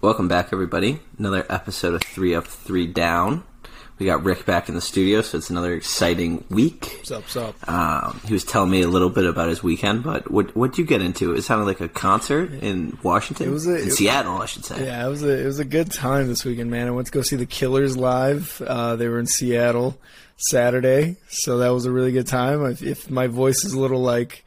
Welcome back, everybody. Another episode of Three Up, Three Down. We got Rick back in the studio, so it's another exciting week. What's up, what's up? Um, he was telling me a little bit about his weekend, but what what you get into? It sounded like a concert in Washington, It was a- in it- Seattle, I should say. Yeah, it was a it was a good time this weekend, man. I went to go see the Killers live. Uh, they were in Seattle Saturday, so that was a really good time. If, if my voice is a little like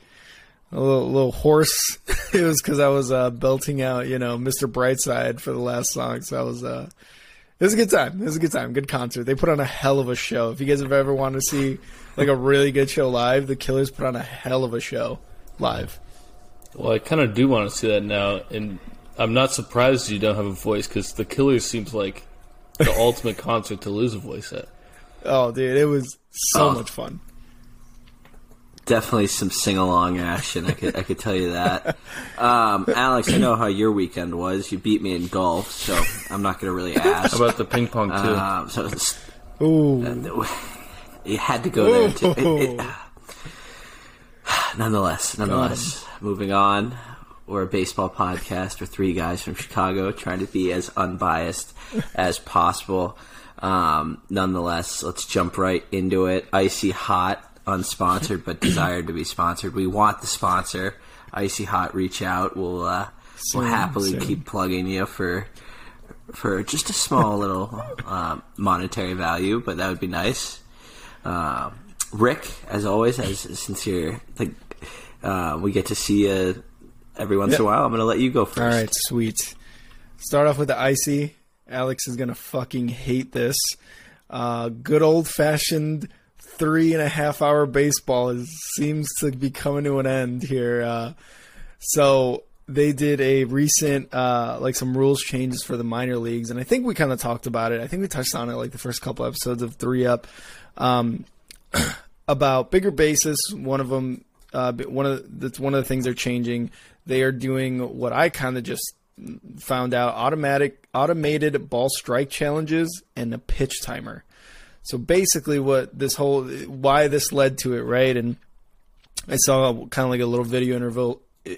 a little, little hoarse, it was because I was uh, belting out, you know, Mr. Brightside for the last song. So I was. Uh, it was a good time. It was a good time. Good concert. They put on a hell of a show. If you guys have ever wanted to see like a really good show live, the Killers put on a hell of a show live. Well, I kind of do want to see that now, and I'm not surprised you don't have a voice because the Killers seems like the ultimate concert to lose a voice at. Oh, dude, it was so Oh. much fun. Definitely some sing along action. I could I could tell you that. Um, Alex, I know how your weekend was. You beat me in golf, so I'm not going to really ask. How about the ping pong too? Um, so it's- Ooh. you had to go there. Too. It- it- Ooh. nonetheless, nonetheless, moving on. We're a baseball podcast. We're three guys from Chicago trying to be as unbiased as possible. Um, nonetheless, let's jump right into it. Icy Hot, unsponsored but desired to be sponsored. We want the sponsor. Icy Hot, reach out. We'll uh, we'll happily soon. keep plugging you for for just a small little um, monetary value, but that would be nice. Um, Rick, as always, as since you're like uh, we get to see you every once in a while, I'm going to let you go first. All right, sweet. Start off with the icy. Alex is gonna fucking hate this. Uh, good old fashioned three and a half hour baseball is, seems to be coming to an end here. Uh, so they did a recent uh, like some rules changes for the minor leagues, and I think we kind of talked about it. I think we touched on it like the first couple episodes of Three Up. Um, about bigger bases. One of them, uh, one of the, that's one of the things they're changing. They are doing what I kind of just found out: automatic, automated ball strike challenges and a pitch timer. So basically, what this whole why this led to it, right? And I saw kind of like a little video interview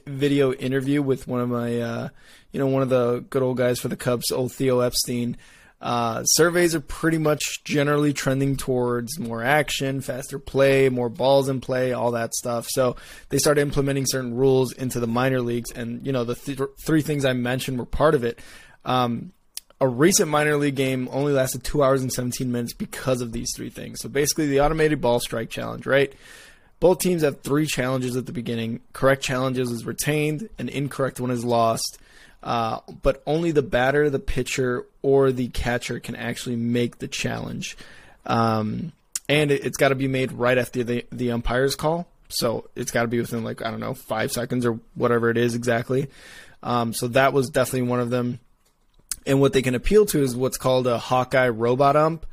video interview with one of my uh, you know one of the good old guys for the Cubs, old Theo Epstein. Uh, surveys are pretty much generally trending towards more action, faster play, more balls in play, all that stuff. So they started implementing certain rules into the minor leagues, and you know the th- three things I mentioned were part of it. Um, a recent minor league game only lasted two hours and 17 minutes because of these three things. So basically, the automated ball strike challenge, right? Both teams have three challenges at the beginning. Correct challenges is retained, an incorrect one is lost. Uh, but only the batter, the pitcher, or the catcher can actually make the challenge. Um, and it, it's got to be made right after the, the umpire's call. So it's got to be within, like, I don't know, five seconds or whatever it is exactly. Um, so that was definitely one of them. And what they can appeal to is what's called a Hawkeye robot ump.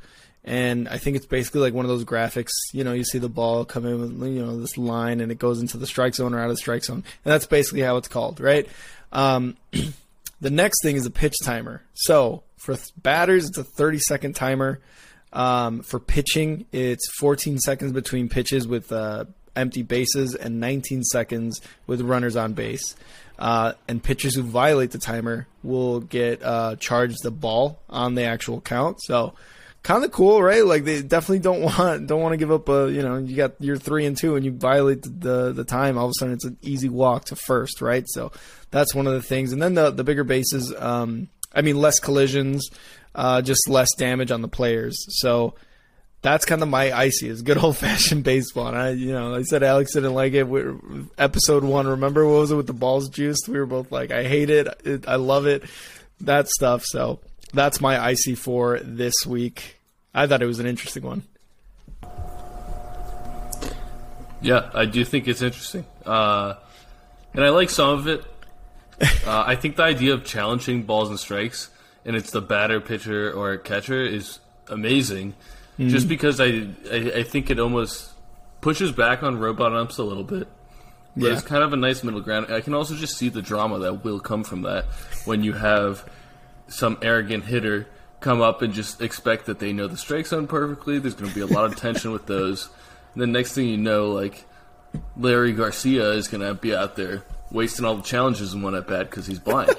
And I think it's basically like one of those graphics. You know, you see the ball come in with you know this line, and it goes into the strike zone or out of the strike zone, and that's basically how it's called, right? Um, the next thing is a pitch timer. So for th- batters, it's a 30 second timer. Um, for pitching, it's 14 seconds between pitches with uh, empty bases and 19 seconds with runners on base. Uh, and pitchers who violate the timer will get uh, charged the ball on the actual count. So kind of cool, right? Like they definitely don't want don't want to give up a you know you got your three and two and you violate the, the the time. All of a sudden it's an easy walk to first, right? So that's one of the things. And then the the bigger bases, um, I mean less collisions, uh, just less damage on the players. So that's kind of my icy is good old fashioned baseball. And I, you know, I said Alex didn't like it. we episode one, remember what was it with the balls juiced? We were both like, I hate it. it I love it. That stuff. So that's my icy for this week. I thought it was an interesting one. Yeah, I do think it's interesting, uh, and I like some of it. Uh, I think the idea of challenging balls and strikes, and it's the batter, pitcher, or catcher, is amazing. Just mm-hmm. because I, I I think it almost pushes back on robot umps a little bit. But Yeah. it's kind of a nice middle ground. I can also just see the drama that will come from that when you have some arrogant hitter come up and just expect that they know the strike zone perfectly. There's going to be a lot of tension with those. And then next thing you know, like Leury Garcia is going to be out there wasting all the challenges in one at bat because he's blind.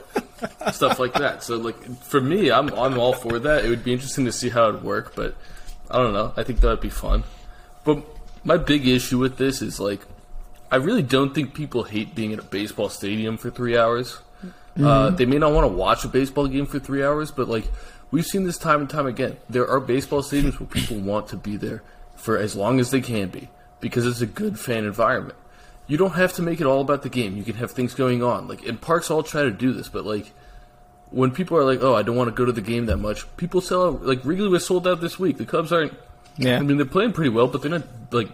stuff like that. So like for me, I'm I'm all for that. It would be interesting to see how it would work, but I don't know. I think that'd be fun. But my big issue with this is like I really don't think people hate being in a baseball stadium for three hours. Uh, they may not want to watch a baseball game for three hours, but like we've seen this time and time again. There are baseball stadiums where people want to be there for as long as they can be because it's a good fan environment. You don't have to make it all about the game. You can have things going on. Like and parks all try to do this, but like when people are like, "Oh, I don't want to go to the game that much," people sell out. Like Wrigley was sold out this week. The Cubs aren't. Yeah. I mean, they're playing pretty well, but they're not like.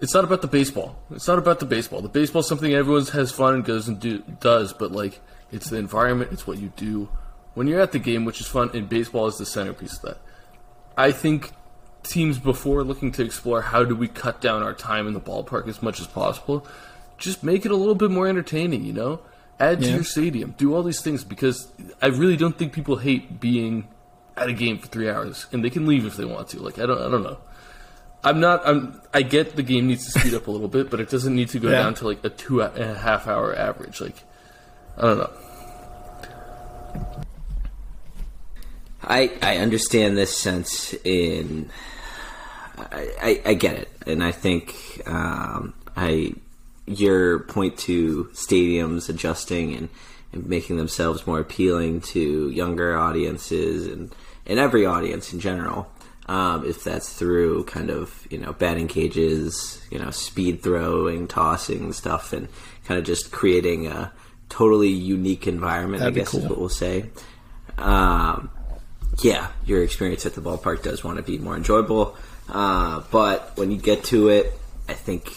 It's not about the baseball. It's not about the baseball. The baseball is something everyone has fun and goes and do does, but like it's the environment. It's what you do when you're at the game, which is fun. And baseball is the centerpiece of that. I think teams before looking to explore how do we cut down our time in the ballpark as much as possible, just make it a little bit more entertaining. You know, add to Yeah. your stadium, do all these things because I really don't think people hate being at a game for three hours, and they can leave if they want to. Like I don't, I don't know. I'm not. I'm. I get the game needs to speed up a little bit, but it doesn't need to go Yeah. down to like a two and a half hour average. Like I don't know. I I understand this sense in. I, I, I get it, and I think um, I your point to stadiums adjusting and, and making themselves more appealing to younger audiences and and every audience in general. Um, if that's through kind of you know batting cages, you know speed throwing, tossing stuff, and kind of just creating a totally unique environment. That'd I guess is what we'll say. Um, yeah, your experience at the ballpark does want to be more enjoyable. Uh, but when you get to it, I think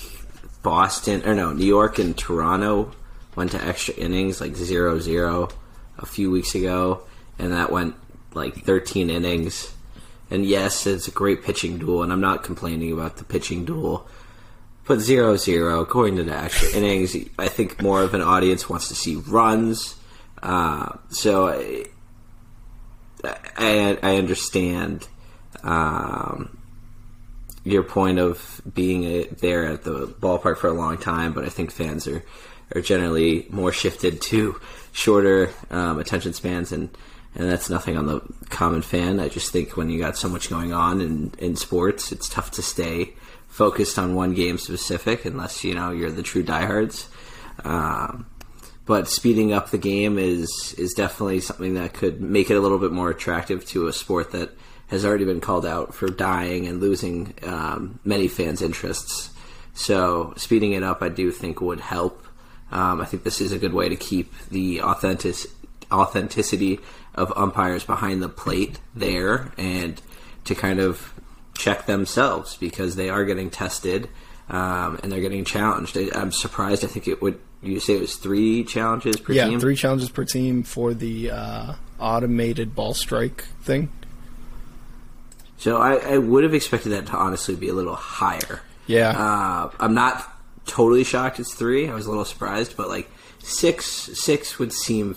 Boston, or no, New York and Toronto went to extra innings, like 0 0 a few weeks ago, and that went like 13 innings. And yes, it's a great pitching duel, and I'm not complaining about the pitching duel. But 0 0, going to the extra innings, I think more of an audience wants to see runs. Uh, so I, I, I understand um, your point of being a, there at the ballpark for a long time, but I think fans are, are generally more shifted to shorter um, attention spans, and, and that's nothing on the common fan. I just think when you got so much going on in, in sports, it's tough to stay focused on one game specific unless you know you're the true diehards. Um, but speeding up the game is is definitely something that could make it a little bit more attractive to a sport that has already been called out for dying and losing um, many fans' interests. So speeding it up, I do think would help. Um, I think this is a good way to keep the authentic authenticity of umpires behind the plate there and to kind of check themselves because they are getting tested um, and they're getting challenged. I, I'm surprised. I think it would. You say it was three challenges per team? Yeah, three challenges per team for the uh, automated ball strike thing. So I, I would have expected that to honestly be a little higher. Yeah. Uh, I'm not totally shocked it's three. I was a little surprised, but like six, six would seem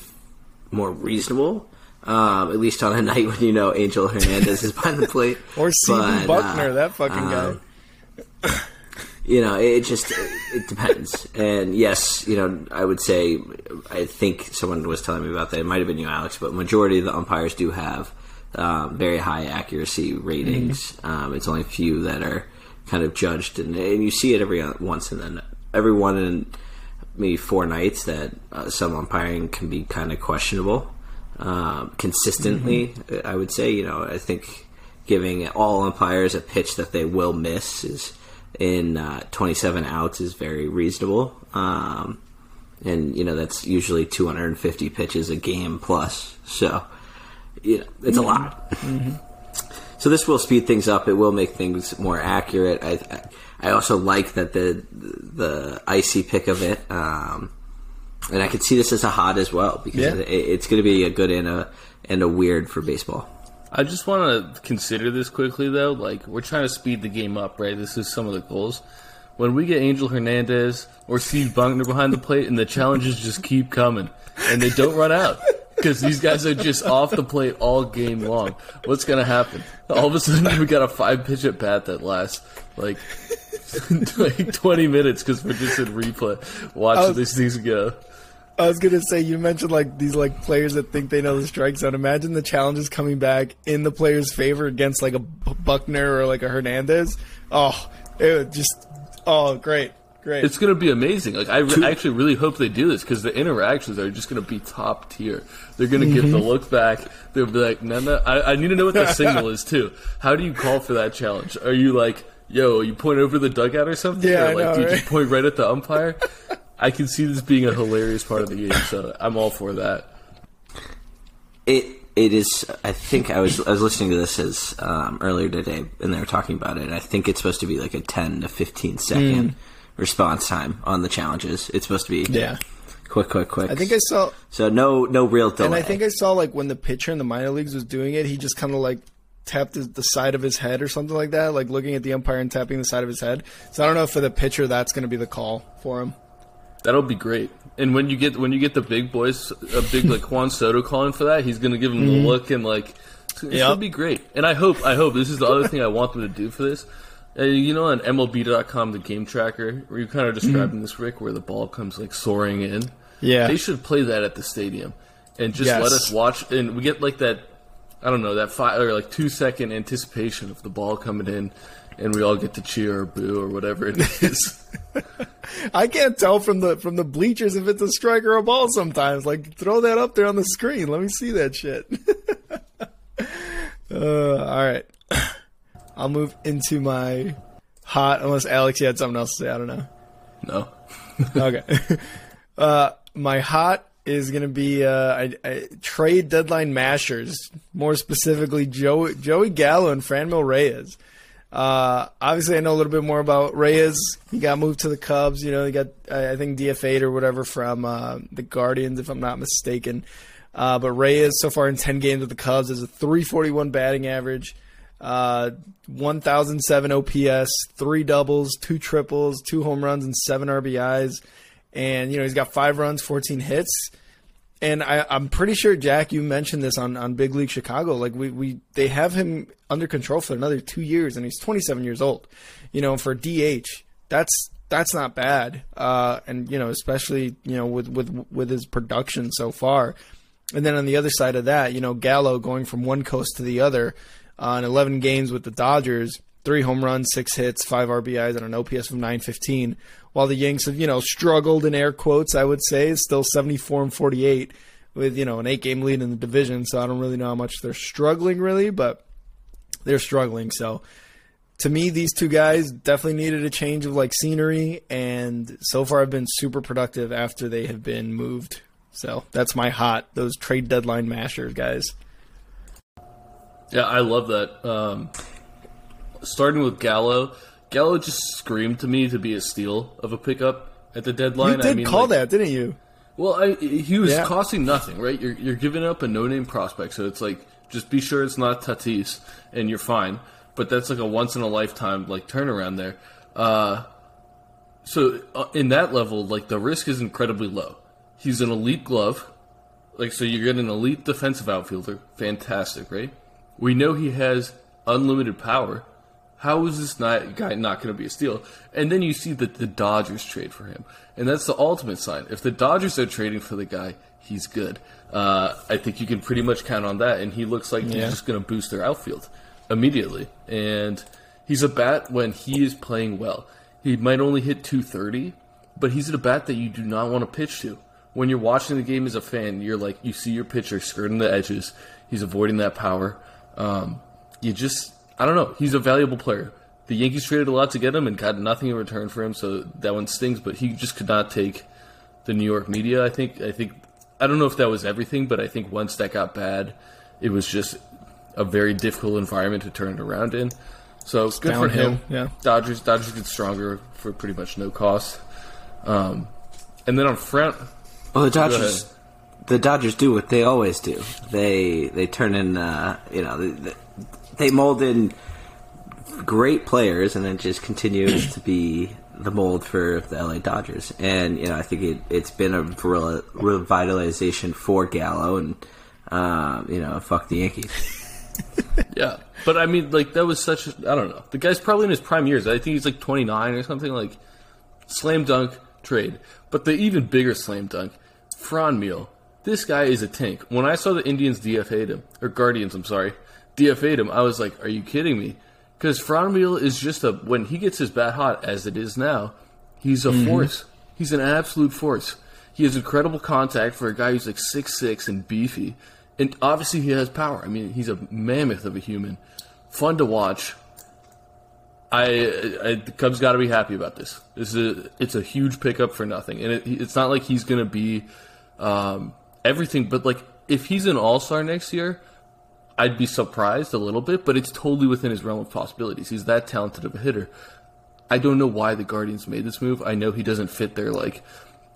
more reasonable. Um, at least on a night when you know Angel Hernandez is behind the plate, Or Steven But, Buckner, uh, that fucking um, guy. you know, it just it, it depends. And yes, you know, I would say I think someone was telling me about that. It might have been you, Alex, but majority of the umpires do have um, very high accuracy ratings. Um, it's only a few that are kind of judged, and, and you see it every once and then every one in maybe four nights that uh, some umpiring can be kind of questionable. Um, consistently, I would say, you know, I think giving all umpires a pitch that they will miss is in uh, 27 outs is very reasonable. Um, and, you know, that's usually 250 pitches a game plus. So, you know, it's a lot. So this will speed things up. It will make things more accurate. I, I, I also like that the the icy pick of it, um, and I could see this as a hot as well because Yeah. it, it's going to be a good and a and a weird for baseball. I just want to consider this quickly, though. Like, we're trying to speed the game up, right? This is some of the goals. When we get Angel Hernandez or Steve Buckner behind the plate, and the challenges just keep coming, and they don't run out because these guys are just off the plate all game long. What's gonna happen? All of a sudden, we got a five pitch at bat that lasts like like twenty minutes because we're just in replay watching was- these things go. I was gonna say you mentioned like these like players that think they know the strike zone. Imagine the challenges coming back in the player's favor against like a Buckner or like a Hernandez. Oh, it would just oh great, great. It's going to be amazing. Like I re- actually really hope they do this because the interactions are just going to be top tier. They're going to give the look back. They'll be like, no, no. I, I need to know what the signal is too. How do you call for that challenge? Are you like, yo, you point over the dugout or something? Yeah, or I like, know, do you right? just point right at the umpire? I can see this being a hilarious part of the game, so I'm all for that. It it is. I think I was I was listening to this as um, earlier today, and they were talking about it. And I think it's supposed to be like a ten to fifteen second response time on the challenges. It's supposed to be yeah. quick, quick, quick. I think I saw, so. No, no real delay. and I think I saw like when the pitcher in the minor leagues was doing it, he just kind of like tapped his, the side of his head or something like that, like looking at the umpire and tapping the side of his head. So I don't know if for the pitcher that's going to be the call for him. That'll be great. And when you get when you get the big boys, a big like Juan Soto calling for that, he's gonna give him the mm-hmm. look and like it's, it's Yep. gonna be great. And I hope I hope this is the other thing I want them to do for this. Uh, you know, on MLB.com, the game tracker, where you kind of describing this, Rick, where the ball comes like soaring in. Yeah. They should play that at the stadium and just Yes. let us watch. And we get like that, I don't know, that five or like two second anticipation of the ball coming in, and we all get to cheer or boo or whatever it is. I can't tell from the from the bleachers if it's a strike or a ball sometimes. Like throw that up there on the screen. Let me see that shit. uh, all right. I'll move into my hot unless Alex you had something else to say. I don't know. no. Okay. uh, my hot is gonna be uh, I, I, trade deadline mashers. More specifically, Joe, Joey Gallo and Franmil Reyes. Uh, obviously, I know a little bit more about Reyes. He got moved to the Cubs. You know, he got I I think DFA'd or whatever from uh, the Guardians, if I'm not mistaken. Uh, but Reyes so far in 10 games with the Cubs has a 341 batting average, uh, 1,007 OPS, three doubles, two triples, two home runs, and seven RBIs. And you know he's got five runs, 14 hits. And I, I'm pretty sure Jack, you mentioned this on, on Big League Chicago. Like we, we they have him under control for another two years, and he's 27 years old. You know, for DH, that's that's not bad. Uh, and you know, especially you know with with with his production so far. And then on the other side of that, you know, Gallo going from one coast to the other in 11 games with the Dodgers, three home runs, six hits, five RBIs, and an OPS of 915. While the Yanks have, you know, struggled in air quotes, I would say, still 74 and 48 with, you know, an eight game lead in the division. So I don't really know how much they're struggling, really, but they're struggling. So to me, these two guys definitely needed a change of like scenery, and so far have been super productive after they have been moved. So that's my hot those trade deadline mashers guys. Yeah, I love that. Um, starting with Gallo, Gallo just screamed to me to be a steal of a pickup at the deadline. You did I mean, call like- that, didn't you? Well, I, he was Yeah. costing nothing, right? You're you're giving up a no-name prospect, so it's like just be sure it's not Tatis, and you're fine. But that's like a once in a lifetime like turnaround there. Uh, so uh, in that level, like the risk is incredibly low. He's an elite glove, like so you get an elite defensive outfielder, fantastic, right? We know he has unlimited power. How is this not, guy not going to be a steal? And then you see that the Dodgers trade for him, and that's the ultimate sign. If the Dodgers are trading for the guy, he's good. Uh, I think you can pretty much count on that, and he looks like Yeah. he's just going to boost their outfield immediately. And he's a bat when he is playing well. He might only hit 230, but he's a bat that you do not want to pitch to. When you're watching the game as a fan, you're like, you see your pitcher skirting the edges. He's avoiding that power. Um, you just, I don't know. He's a valuable player. The Yankees traded a lot to get him and got nothing in return for him, so that one stings. But he just could not take the New York media. I think. I think. I don't know if that was everything, but I think once that got bad, it was just a very difficult environment to turn it around in. So good for him. yeah. Dodgers. Dodgers get stronger for pretty much no cost. Um, and then on front, Well, the Go Dodgers, ahead. The Dodgers do what they always do. They they turn in, uh, you know, they, they mold in great players, and then just continues to be the mold for the LA Dodgers. And you know, I think it, it's been a re- revitalization for Gallo, and um, you know, fuck the Yankees. Yeah, but I mean, like that was such. I don't know. The guy's probably in his prime years. I think he's like 29 or something. Like slam dunk trade. But the even bigger slam dunk. Franmil, this guy is a tank. When I saw the Indians DFA'd him, or Guardians, I'm sorry, DFA'd him, I was like, are you kidding me? Because Franmil is just a, when he gets his bat hot, as it is now, he's a force. He's an absolute force. He has incredible contact for a guy who's like six six and beefy. And obviously he has power. I mean, he's a mammoth of a human. Fun to watch. I, I the Cubs got to be happy about this. This is a, it's a huge pickup for nothing, and it, it's not like he's going to be um, everything. But like, if he's an All Star next year, I'd be surprised a little bit. But it's totally within his realm of possibilities. He's that talented of a hitter. I don't know why the Guardians made this move. I know he doesn't fit their like,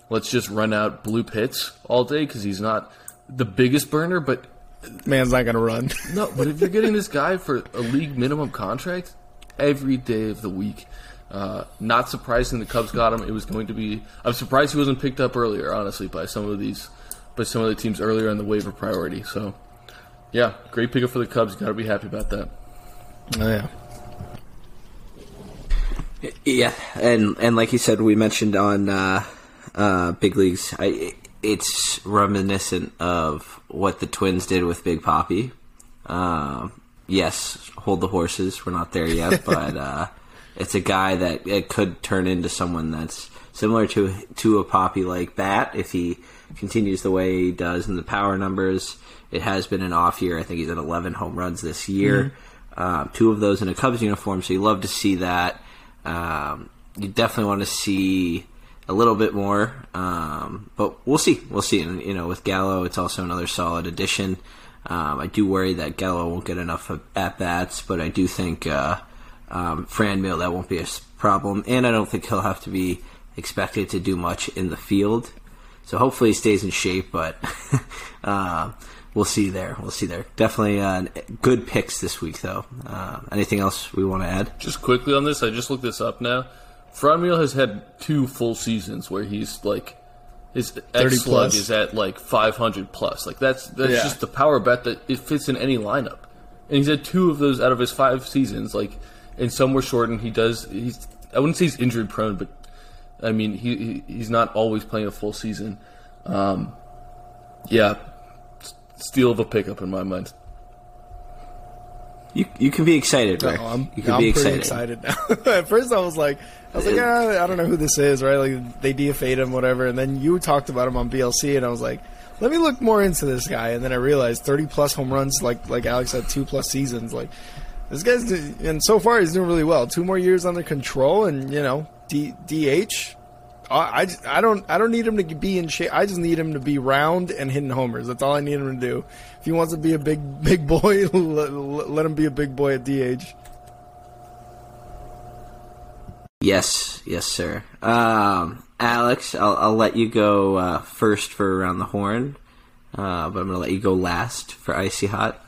let's just run out blue pits all day because he's not the biggest burner, but Man's not gonna run. no, but if you're getting this guy for a league minimum contract every day of the week, uh, not surprising the Cubs got him. It was going to be. I'm surprised he wasn't picked up earlier, honestly, by some of these, by some of the teams earlier on the waiver priority. So, yeah, great pickup for the Cubs. Got to be happy about that. Oh yeah. Yeah, and and like you said, we mentioned on uh, uh, big leagues, I, it's reminiscent of what the Twins did with Big Papi. Uh, yes, hold the horses. We're not there yet, but uh, it's a guy that it could turn into someone that's similar to to a Poppy like bat if he continues the way he does in the power numbers. It has been an off year. I think he's at 11 home runs this year. Um, two of those in a Cubs uniform, so you love to see that. Um, you definitely want to see a little bit more, um, but we'll see. We'll see. And you know, with Gallo, it's also another solid addition. Um, I do worry that Gallo won't get enough at bats, but I do think uh, um, Franmil that won't be a problem, and I don't think he'll have to be expected to do much in the field. So hopefully he stays in shape, but uh, we'll see there. We'll see there. Definitely uh, good picks this week, though. Uh, anything else we want to add? Just quickly on this, I just looked this up now. Franmil has had two full seasons where he's like his 30 X slug plus. is at like 500 plus. Like that's that's Yeah. just the power bet that it fits in any lineup. And he's had two of those out of his five seasons. Like, and some were shortened. He does. He's. I wouldn't say he's injury prone, but I mean he, he he's not always playing a full season. Um, yeah, steal of a pickup in my mind. You you can be excited, Rick. No, I'm, you can I'm be pretty excited. excited now. At first, I was like, I was like, ah, I don't know who this is, right? Like they DFA'd him, whatever. And then you talked about him on BLC, and I was like, let me look more into this guy. And then I realized 30 plus home runs, like like Alex had two plus seasons. Like this guy's, and so far he's doing really well. Two more years under control, and you know, D, DH. I, I, don't I don't need him to be in shape. I just need him to be round and hitting homers. That's all I need him to do. If he wants to be a big big boy, let, let him be a big boy at DH. Yes, yes, sir. Um, Alex, I'll, I'll let you go uh, first for around the horn, uh, but I'm going to let you go last for icy hot.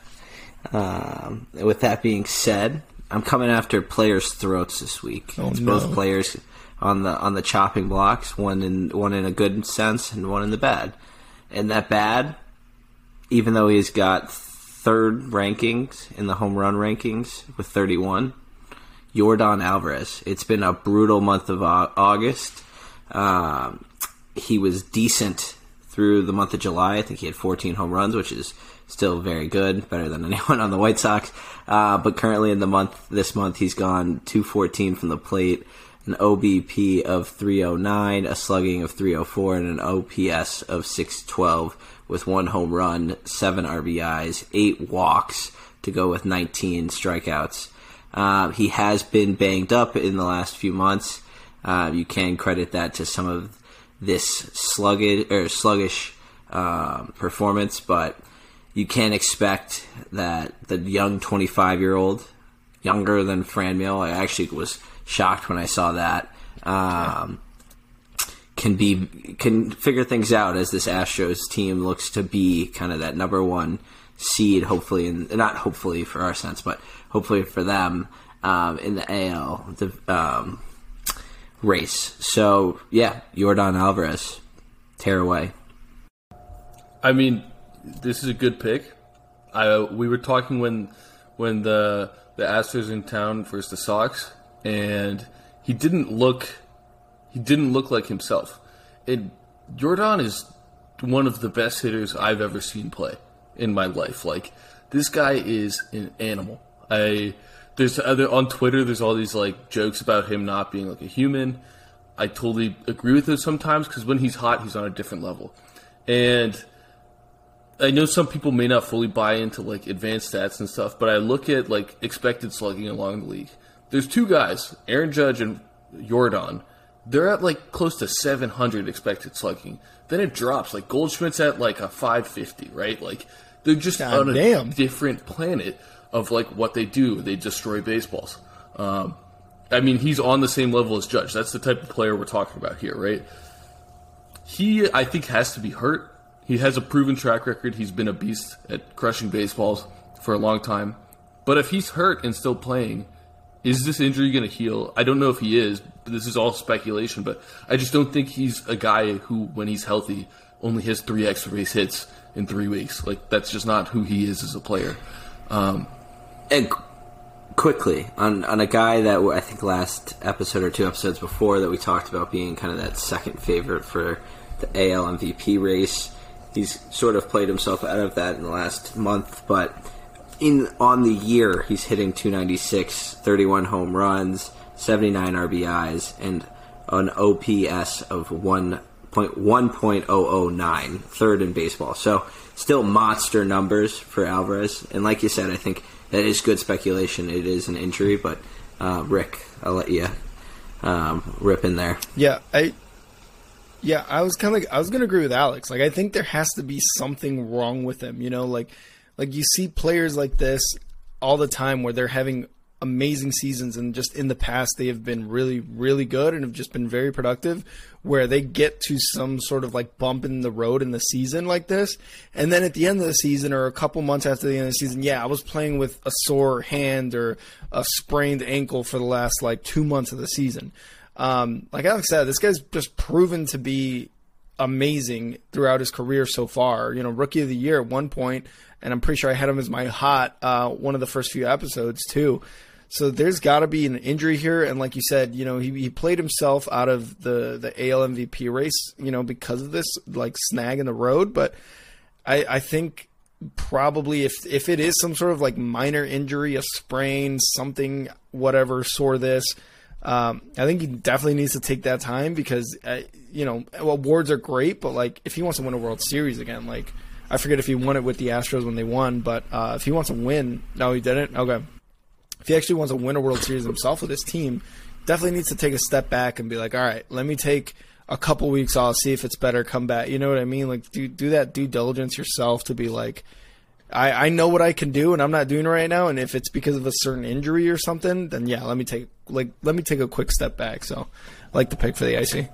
Um, with that being said, I'm coming after players' throats this week. Oh, it's no. both players on the on the chopping blocks, one in one in a good sense and one in the bad. And that bad, even though he's got third rankings in the home run rankings with 31, Jordan Alvarez. It's been a brutal month of August. Um, he was decent through the month of July. I think he had 14 home runs, which is still very good, better than anyone on the White Sox. Uh, but currently in the month, this month, he's gone 214 from the plate, an OBP of 309, a slugging of 304, and an OPS of 612 with one home run, seven RBIs, eight walks to go with 19 strikeouts. Uh, he has been banged up in the last few months. Uh, you can credit that to some of this sluggish or sluggish um, performance, but you can't expect that the young 25 year old, younger than Franmil, I actually was shocked when I saw that. Um, can be can figure things out as this Astros team looks to be kind of that number one seed, hopefully, and not hopefully for our sense, but hopefully for them um, in the AL the, um, race. So yeah, Jordan Alvarez, tear away. I mean, this is a good pick. I we were talking when when the the Astros in town versus the Sox, and he didn't look he didn't look like himself. And Jordan is one of the best hitters I've ever seen play in my life. Like this guy is an animal. I there's other on Twitter. There's all these like jokes about him not being like a human. I totally agree with it sometimes because when he's hot, he's on a different level. And I know some people may not fully buy into like advanced stats and stuff, but I look at like expected slugging along the league. There's two guys, Aaron Judge and Yordan. They're at like close to 700 expected slugging. Then it drops. Like Goldschmidt's at like a 550, right? Like they're just God on a damn. different planet of like what they do. They destroy baseballs. Um, I mean, he's on the same level as Judge. That's the type of player we're talking about here, right? He, I think, has to be hurt. He has a proven track record. He's been a beast at crushing baseballs for a long time. But if he's hurt and still playing, is this injury going to heal? I don't know if he is. This is all speculation, but I just don't think he's a guy who, when he's healthy, only has three extra base hits in three weeks. Like that's just not who he is as a player. Um, And quickly on on a guy that I think last episode or two episodes before that we talked about being kind of that second favorite for the AL MVP race. He's sort of played himself out of that in the last month, but in on the year he's hitting 296, 31 home runs, 79 RBIs, and an OPS of 1.1.009, third in baseball. So still monster numbers for Alvarez. And like you said, I think that is good speculation. It is an injury, but uh, Rick, I'll let you um, rip in there. Yeah, I yeah, I was kind of like I was gonna agree with Alex. Like, I think there has to be something wrong with him. You know, like like you see players like this all the time where they're having amazing seasons and just in the past they have been really really good and have just been very productive where they get to some sort of like bump in the road in the season like this and then at the end of the season or a couple months after the end of the season yeah I was playing with a sore hand or a sprained ankle for the last like 2 months of the season um, like Alex said, this guy's just proven to be amazing throughout his career so far. You know, rookie of the year at one point, and I'm pretty sure I had him as my hot uh, one of the first few episodes too. So there's got to be an injury here, and like you said, you know, he, he played himself out of the the AL MVP race, you know, because of this like snag in the road. But I, I think probably if if it is some sort of like minor injury, a sprain, something, whatever, sore this. Um, I think he definitely needs to take that time because, uh, you know, awards are great, but like if he wants to win a World Series again, like I forget if he won it with the Astros when they won, but uh, if he wants to win, no, he didn't. Okay, if he actually wants to win a World Series himself with his team, definitely needs to take a step back and be like, all right, let me take a couple weeks off, see if it's better, come back. You know what I mean? Like do do that due diligence yourself to be like. I, I know what I can do and I'm not doing it right now and if it's because of a certain injury or something then yeah let me take like let me take a quick step back so I like the pick for the icy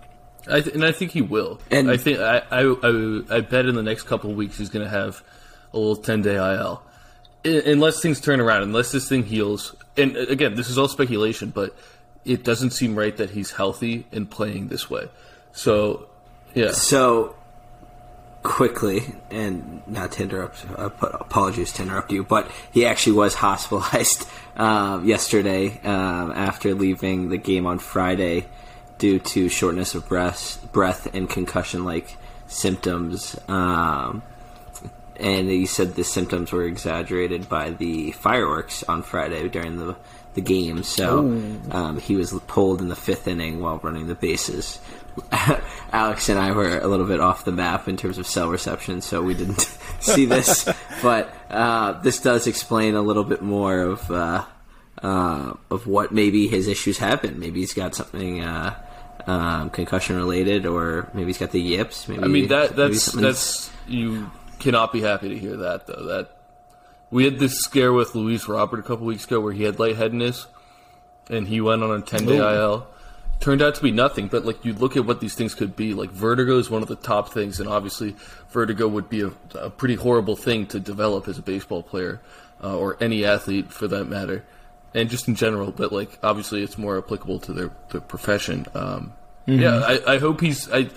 I th- and I think he will. And- I think I, I I I bet in the next couple of weeks he's going to have a little ten day IL, I- unless things turn around, unless this thing heals. And uh, again, this is all speculation, but it doesn't seem right that he's healthy and playing this way. So, yeah, So quickly, and not to interrupt, uh, apologies to interrupt you, but he actually was hospitalized um, yesterday um, after leaving the game on Friday due to shortness of breath, breath and concussion-like symptoms. Um, and he said the symptoms were exaggerated by the fireworks on Friday during the the game. So um, he was pulled in the fifth inning while running the bases. Alex and I were a little bit off the map in terms of cell reception, so we didn't see this. But uh, this does explain a little bit more of uh, uh, of what maybe his issues have been. Maybe he's got something. Um, concussion related, or maybe he's got the yips. Maybe I mean that that's that's you cannot be happy to hear that though. That we had this scare with Luis Robert a couple weeks ago where he had lightheadedness and he went on a ten day IL. Turned out to be nothing, but like you look at what these things could be. Like vertigo is one of the top things, and obviously vertigo would be a, a pretty horrible thing to develop as a baseball player uh, or any athlete for that matter, and just in general. But like obviously, it's more applicable to their their profession. Um, Yeah, I, I hope he's. I,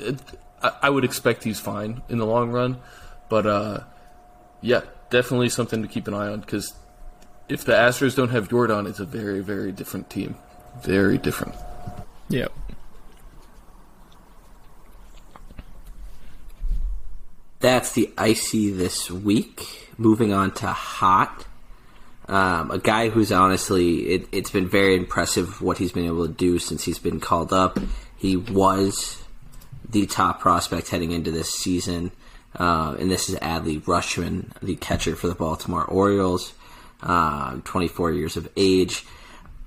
I I would expect he's fine in the long run, but uh, yeah, definitely something to keep an eye on because if the Astros don't have Jordan, it's a very very different team, very different. Yep. that's the icy this week. Moving on to hot. Um, a guy who's honestly, it, it's been very impressive what he's been able to do since he's been called up. He was the top prospect heading into this season, uh, and this is Adley Rutschman, the catcher for the Baltimore Orioles, uh, 24 years of age.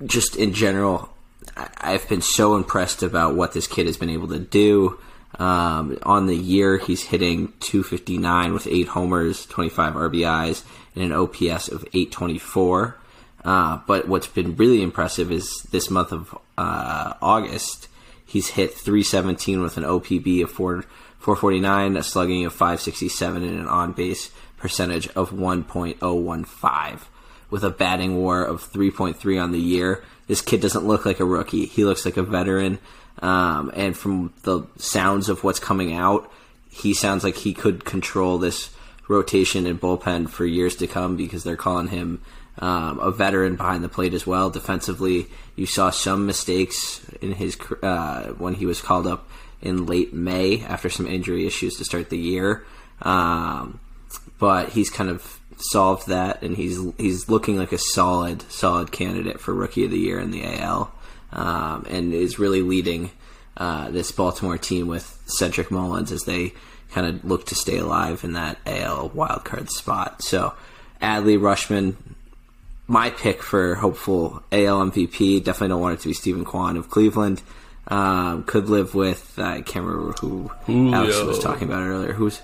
Just in general, I- I've been so impressed about what this kid has been able to do. Um, on the year, he's hitting 259 with eight homers, 25 RBIs, and an OPS of 824. Uh, but what's been really impressive is this month of uh, August, he's hit 317 with an OPB of 4, 449, a slugging of 567, and an on base percentage of 1.015 with a batting war of 3.3 on the year. This kid doesn't look like a rookie. He looks like a veteran. Um, and from the sounds of what's coming out, he sounds like he could control this rotation and bullpen for years to come because they're calling him um, a veteran behind the plate as well. Defensively, you saw some mistakes in his uh, when he was called up in late May after some injury issues to start the year. Um, but he's kind of solved that, and he's he's looking like a solid solid candidate for rookie of the year in the AL, um, and is really leading uh, this Baltimore team with Cedric Mullins as they kind of look to stay alive in that AL wildcard spot. So, Adley Rutschman, my pick for hopeful AL MVP. Definitely don't want it to be Steven Kwan of Cleveland. Um, could live with I can't remember who Alex was talking about earlier. Who's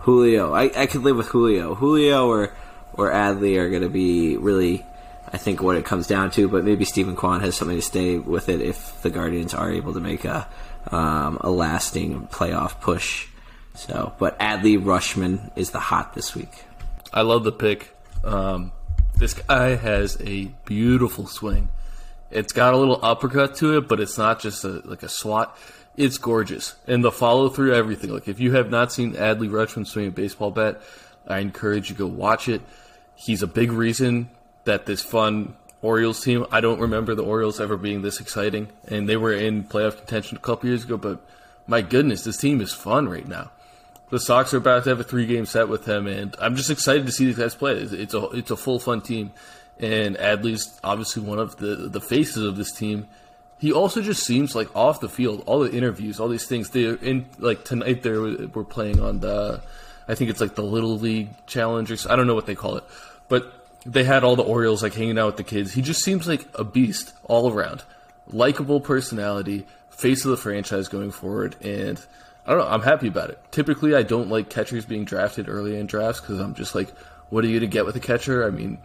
Julio? I, I could live with Julio. Julio or or Adley are going to be really, I think, what it comes down to. But maybe Steven Kwan has something to stay with it if the Guardians are able to make a um, a lasting playoff push. So, but Adley Rutschman is the hot this week. I love the pick. Um, this guy has a beautiful swing. It's got a little uppercut to it, but it's not just a, like a swat. It's gorgeous, and the follow through, everything. Like if you have not seen Adley Rutschman swing a baseball bat, I encourage you to go watch it. He's a big reason that this fun Orioles team. I don't remember the Orioles ever being this exciting, and they were in playoff contention a couple years ago. But my goodness, this team is fun right now. The Sox are about to have a three game set with him, and I'm just excited to see these guys play. It's, a it's a full fun team, and Adley's obviously one of the the faces of this team. He also just seems like off the field, all the interviews, all these things. They're in like tonight. They we're playing on the, I think it's like the Little League Challengers. I don't know what they call it, but they had all the Orioles like hanging out with the kids. He just seems like a beast all around, likable personality, face of the franchise going forward, and I don't know. I'm happy about it. Typically, I don't like catchers being drafted early in drafts because I'm just like, what are you to get with a catcher? I mean,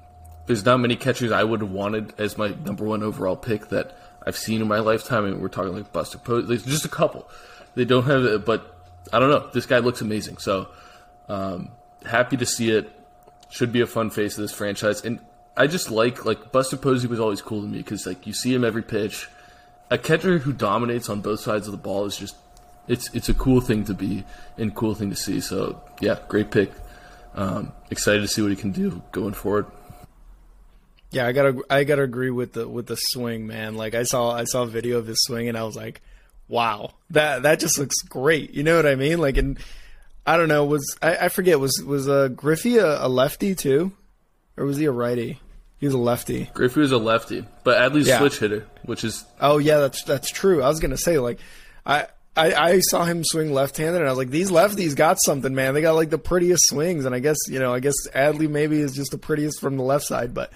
there's not many catchers I would have wanted as my number one overall pick that I've seen in my lifetime. I mean, we're talking like Buster Posey, like, just a couple. They don't have it, but I don't know. This guy looks amazing. So um, happy to see it. Should be a fun face of this franchise, and I just like like Buster Posey was always cool to me because like you see him every pitch. A catcher who dominates on both sides of the ball is just it's it's a cool thing to be and cool thing to see. So yeah, great pick. Um, excited to see what he can do going forward. Yeah, I gotta I gotta agree with the with the swing, man. Like I saw I saw a video of his swing and I was like, wow, that that just looks great. You know what I mean? Like, and I don't know, was I, I forget was was uh, Griffey a, a lefty too, or was he a righty? He was a lefty. Griffey was a lefty, but Adley's Yeah. switch hitter, which is Oh yeah, that's that's true. I was gonna say like, I. I, I saw him swing left-handed, and I was like, "These lefties got something, man. They got like the prettiest swings." And I guess you know, I guess Adley maybe is just the prettiest from the left side, but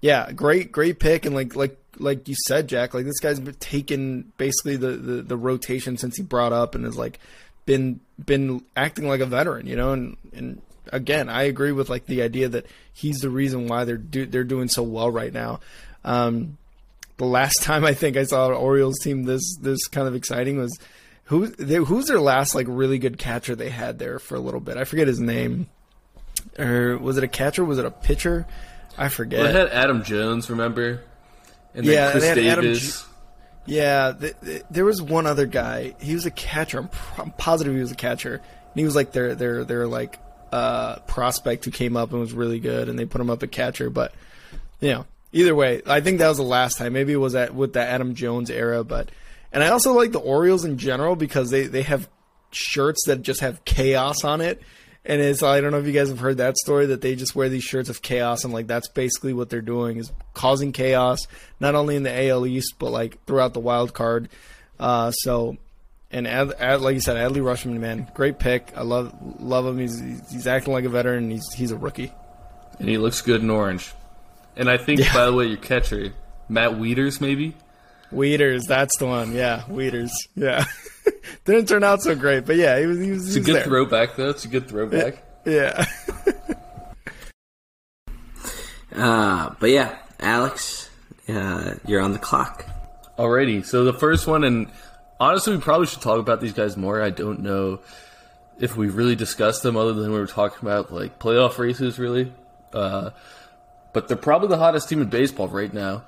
yeah, great, great pick. And like, like, like you said, Jack, like this guy's been taken basically the, the, the rotation since he brought up and has like been, been acting like a veteran, you know? And, and again, I agree with like the idea that he's the reason why they're, do, they're doing so well right now. Um, the last time I think I saw an Orioles team this, this kind of exciting was who, they, who's their last like really good catcher they had there for a little bit? I forget his name. Or was it a catcher? Was it a pitcher? I forget. well, they had Adam Jones, remember? And then Yeah, Chris they had Adam Davis. Yeah, th- th- there was one other guy. He was a catcher. I'm, I'm positive he was a catcher. And he was like their their their like uh, prospect who came up and was really good, and they put him up at catcher. But you know, either way, I think that was the last time. Maybe it was at with the Adam Jones era. But and I also like the Orioles in general because they they have shirts that just have chaos on it. and it's I don't know if you guys have heard that story that they just wear these shirts of chaos and like that's basically what they're doing is causing chaos not only in the AL East but like throughout the wild card. Uh, so and Ad, Ad, like you said, Adley Rutschman, man, great pick. I love love him. He's he's acting like a veteran. And he's he's a rookie, and he looks good in orange. And I think, yeah. by the way, your catcher, Matt Wieters, maybe. Wieters, that's the one. Yeah, Wieters. Yeah, didn't turn out so great, but yeah, he was. He was it's he a good there. throwback, though. It's a good throwback. Yeah. uh, but yeah, Alex, uh, you're on the clock. Alrighty, so the first one, and honestly, we probably should talk about these guys more. I don't know if we really discussed them other than we were talking about like playoff races, really. Uh, but they're probably the hottest team in baseball right now,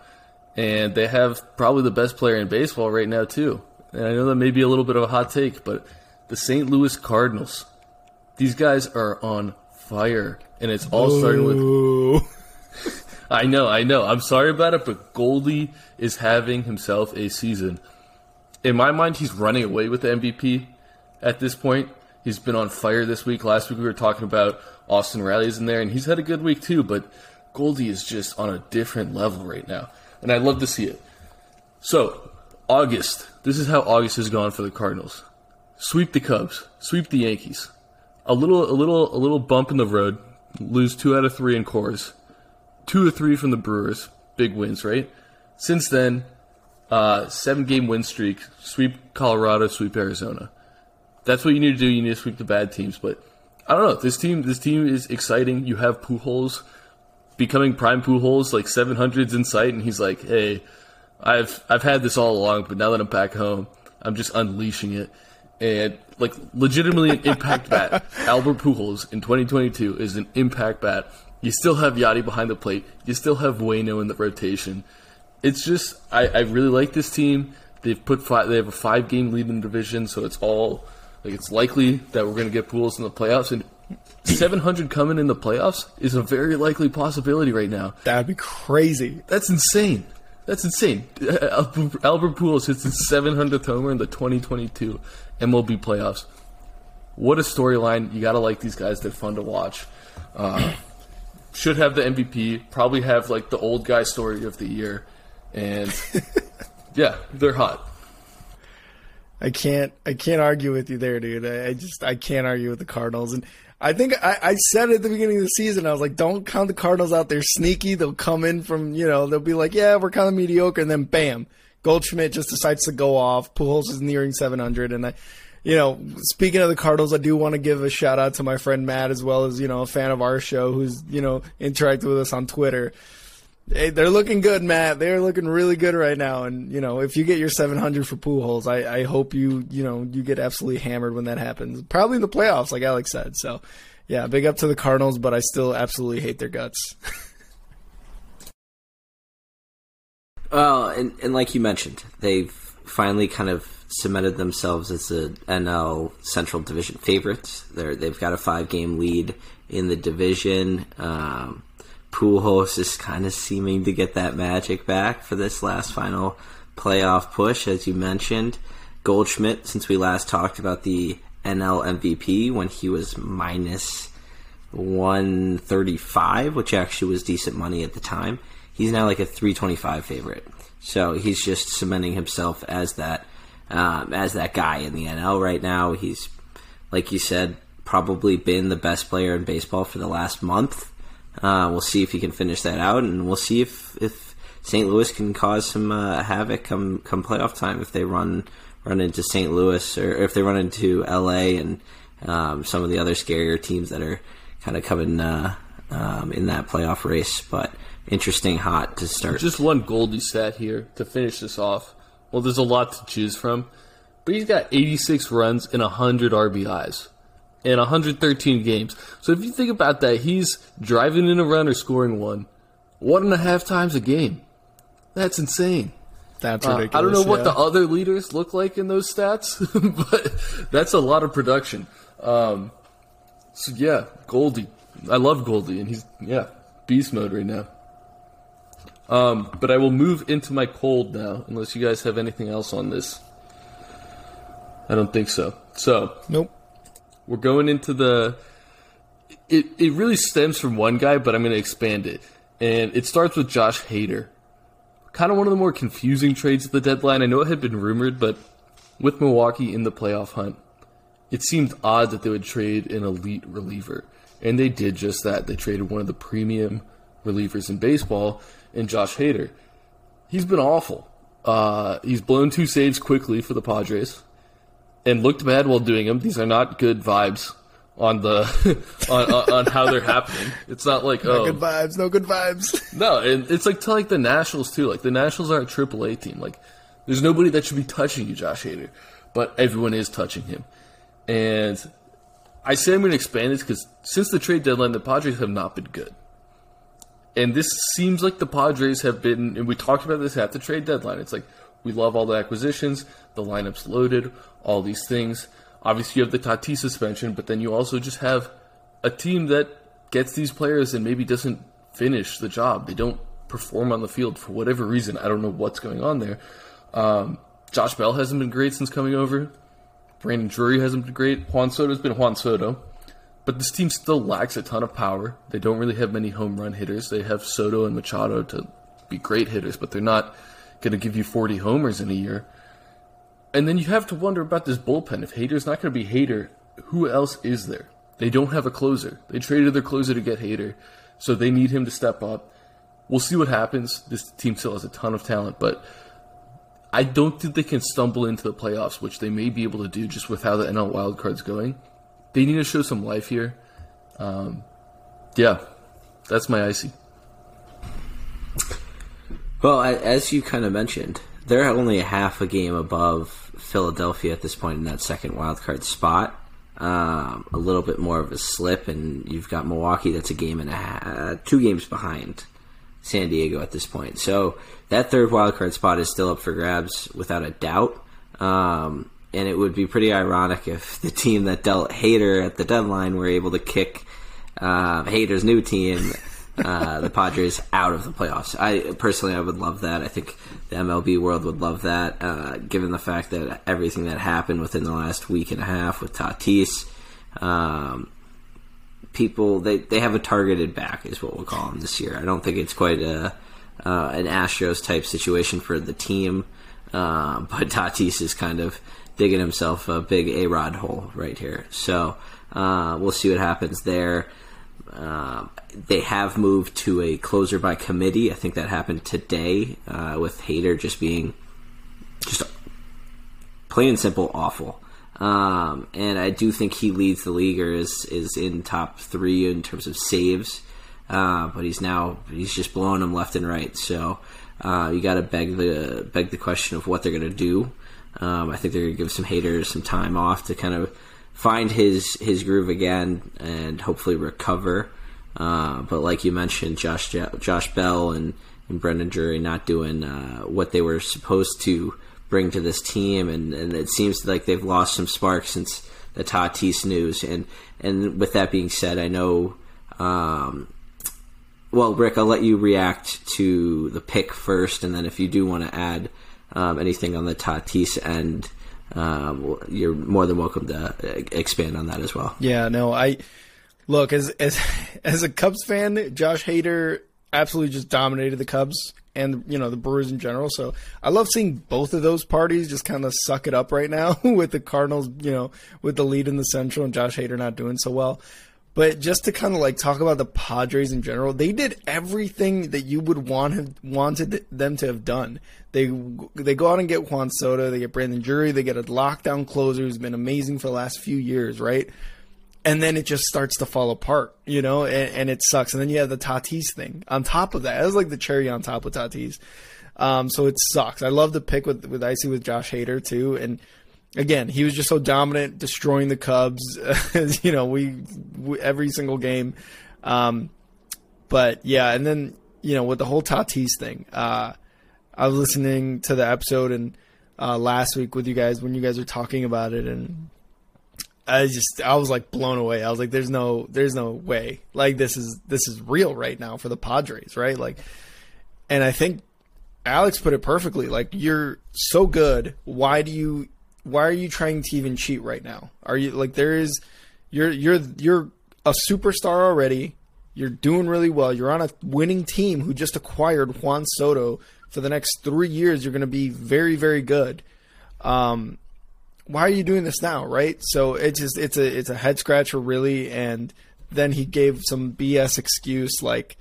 and they have probably the best player in baseball right now too. And I know that may be a little bit of a hot take, but the St. Louis Cardinals, these guys are on fire, and it's all starting with. I know, I know. I'm sorry about it, but Goldie is having himself a season in my mind, he's running away with the MVP at this point. He's been on fire this week. Last week we were talking about Austin Riley's in there, and he's had a good week too. But Goldie is just on a different level right now, and I'd love to see it. So August, this is how August has gone for the Cardinals: sweep the Cubs, sweep the Yankees, a little, a little, a little bump in the road, lose two out of three in Coors, two or three from the Brewers, big wins, right? Since then, uh, seven game win streak, sweep Colorado, sweep Arizona. That's what you need to do. You need to sweep the bad teams. But I don't know. This team, this team is exciting. You have Pujols becoming prime Pujols, like 700s in sight, and he's like, "Hey, I've I've had this all along, but now that I'm back home, I'm just unleashing it." And like legitimately an impact bat. Albert Pujols in 2022 is an impact bat. You still have Yadi behind the plate. You still have Waino in the rotation it's just I, I really like this team. They've put five, they have a five game lead in the division, so it's all like it's likely that we're going to get Pujols in the playoffs. And 700 coming in the playoffs is a very likely possibility right now. That'd be crazy. That's insane. That's insane. Albert Pujols hits his 700th homer in the 2022 MLB playoffs. What a storyline! You got to like these guys. They're fun to watch. Uh, should have the MVP. Probably have like the old guy story of the year and yeah, they're hot. I can't I can't argue with you there, dude. I, I just I can't argue with the Cardinals, and I think I, I said at the beginning of the season I was like, don't count the Cardinals out. They're sneaky. They'll come in from you know they'll be like, yeah, we're kind of mediocre, and then bam, Goldschmidt just decides to go off. Pujols is nearing 700, and I. You know, speaking of the Cardinals, I do want to give a shout out to my friend Matt as well as, you know, a fan of our show who's, you know, interacted with us on Twitter. Hey, they're looking good, Matt. They're looking really good right now. And you know, if you get your 700 for Pujols, I, I hope you you know you get absolutely hammered when that happens. Probably in the playoffs, like Alex said. So, yeah, big up to the Cardinals, but I still absolutely hate their guts. well, and and like you mentioned, they've finally kind of cemented themselves as the NL Central Division favorites. They're they've got a five game lead in the division. Um, Pujols is kind of seeming to get that magic back for this last final playoff push, as you mentioned. Goldschmidt, since we last talked about the NL MVP when he was minus 135, which actually was decent money at the time, he's now like a 325 favorite. So he's just cementing himself as that um, as that guy in the NL right now. He's, like you said, probably been the best player in baseball for the last month. Uh, we'll see if he can finish that out, and we'll see if, if St. Louis can cause some uh, havoc come come playoff time if they run run into St. Louis or if they run into L.A. and um, some of the other scarier teams that are kind of coming uh, um, in that playoff race. But interesting, hot to start. Just one Goldie stat here to finish this off. Well, there's a lot to choose from, but he's got 86 runs and 100 RBIs in 113 games. So if you think about that, he's driving in a run or scoring one, one and a half times a game. That's insane. That's ridiculous. Uh, I don't know yeah. what the other leaders look like in those stats, but that's a lot of production. Um, so yeah, Goldie. I love Goldie, and he's yeah beast mode right now. Um, but I will move into my cold now, unless you guys have anything else on this. I don't think so. So nope we're going into the it, it really stems from one guy, but I'm going to expand it. And it starts with Josh Hader. Kind of one of the more confusing trades at the deadline. I know it had been rumored, but with Milwaukee in the playoff hunt, it seemed odd that they would trade an elite reliever. And they did just that. They traded one of the premium relievers in baseball and Josh Hader. He's been awful. Uh, he's blown two saves quickly for the Padres and looked bad while doing them. These are not good vibes on the on, on, on how they're happening. It's not like No oh good vibes, no good vibes. no, and it's like to like the Nationals too. Like the Nationals are a Triple A team. Like there's nobody that should be touching you, Josh Hader, but everyone is touching him. And I say I'm going to expand this because since the trade deadline, the Padres have not been good. And this seems like the Padres have been, and we talked about this at the trade deadline. It's like we love all the acquisitions, the lineup's loaded, all these things. Obviously, you have the Tatis suspension, but then you also just have a team that gets these players and maybe doesn't finish the job. They don't perform on the field for whatever reason. I don't know what's going on there. Um, Josh Bell hasn't been great since coming over. Brandon Drury hasn't been great. Juan Soto's been Juan Soto. But this team still lacks a ton of power. They don't really have many home run hitters. They have Soto and Machado to be great hitters, but they're not going to give you 40 homers in a year. And then you have to wonder about this bullpen. If Hader's not going to be Hader, who else is there? They don't have a closer. They traded their closer to get Hader, so they need him to step up. We'll see what happens. This team still has a ton of talent, but I don't think they can stumble into the playoffs, which they may be able to do just with how the NL wildcard's going. They need to show some life here. Um, yeah, that's my icy. Well, as you kind of mentioned, they're only a half a game above Philadelphia at this point in that second wild card spot. Um, a little bit more of a slip, and you've got Milwaukee that's a game and a half, uh, two games behind San Diego at this point. So that third wild card spot is still up for grabs without a doubt. Um, and it would be pretty ironic if the team that dealt Hader at the deadline were able to kick uh, Hader's new team, uh, the Padres, out of the playoffs. I personally, I would love that. I think the MLB world would love that, uh, given the fact that everything that happened within the last week and a half with Tatis. Um, people they, they have a targeted back is what we'll call them this year. I don't think it's quite a uh, an Astros type situation for the team, uh, but Tatis is kind of digging himself a big A Rod hole right here. So uh, we'll see what happens there. Um, they have moved to a closer by committee. I think that happened today uh, with Hader just being just plain and simple awful. Um, and I do think he leads the league or is, is in top three in terms of saves. Uh, but he's now he's just blowing them left and right. So uh, you got to beg the beg the question of what they're going to do. Um, I think they're going to give some haters some time off to kind of find his his groove again and hopefully recover. Uh, but like you mentioned, Josh Josh Bell and, and Brandon Drury not doing uh, what they were supposed to bring to this team, and, and it seems like they've lost some spark since the Tatis news. And and with that being said, I know. Um, well, Rick, I'll let you react to the pick first, and then if you do want to add um, anything on the Tatis end, um, you're more than welcome to uh, expand on that as well. Yeah, no, I look as as as a Cubs fan, Josh Hader absolutely just dominated the Cubs and you know the Brewers in general. So I love seeing both of those parties just kind of suck it up right now with the Cardinals, you know, with the lead in the Central and Josh Hader not doing so well. But just to kind of like talk about the Padres in general, they did everything that you would want have wanted them to have done. They they go out and get Juan Soto, they get Brandon Drury, they get a lockdown closer who's been amazing for the last few years, right? And then it just starts to fall apart, you know, and, and it sucks. And then you have the Tatis thing on top of that. It was like the cherry on top with Tatis. Um, so it sucks. I love the pick with with Icy with Josh Hader too, and again, he was just so dominant, destroying the Cubs. you know, we, we, every single game. Um, but yeah, and then you know with the whole Tatis thing, uh, I was listening to the episode and uh, last week with you guys when you guys were talking about it, and I just I was like blown away. I was like, "There's no, there's no way. Like this is this is real right now for the Padres, right? Like." And I think Alex put it perfectly. Like you're so good. Why do you why are you trying to even cheat right now? Are you like there is you're you're you're a superstar already. You're doing really well. You're on a winning team who just acquired Juan Soto. For the next three years, you're going to be very, very good. Um, why are you doing this now, right? So it's just it's a it's a head scratcher, really. And then he gave some BS excuse like.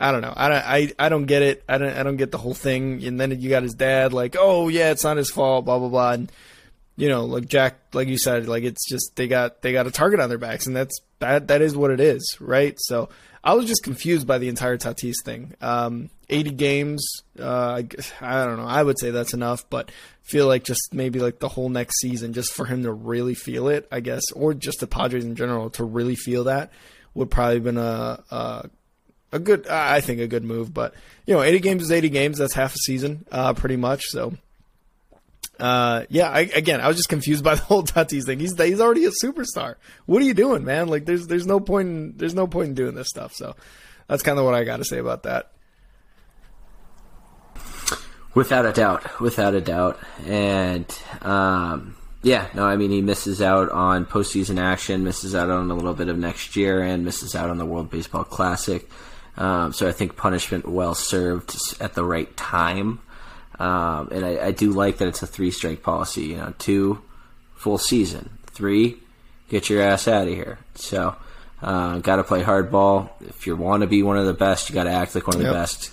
I don't know. I don't. I, I don't get it. I don't. I don't get the whole thing. And then you got his dad like, oh yeah, it's not his fault. Blah blah blah. And you know, like Jack, like you said, like it's just they got they got a target on their backs, and that's that. That is what it is, right? So I was just confused by the entire Tatis thing. Um, 80 games. Uh, I, don't know. I would say that's enough, but feel like just maybe like the whole next season, just for him to really feel it, I guess, or just the Padres in general to really feel that would probably been a, a a good, I think, a good move. But you know, 80 games is 80 games. That's half a season, uh, pretty much. So, uh, yeah. I, again, I was just confused by the whole Tatis thing. He's he's already a superstar. What are you doing, man? Like, there's there's no point in, there's no point in doing this stuff. So, that's kind of what I got to say about that. Without a doubt, without a doubt, and um, yeah, no, I mean he misses out on postseason action, misses out on a little bit of next year, and misses out on the World Baseball Classic. Um, so I think punishment well served at the right time. Um, and I, I, do like that it's a three strike policy. You know, two full season, three get your ass out of here. So uh, got to play hardball. If you want to be one of the best, you got to act like one of yep. the best.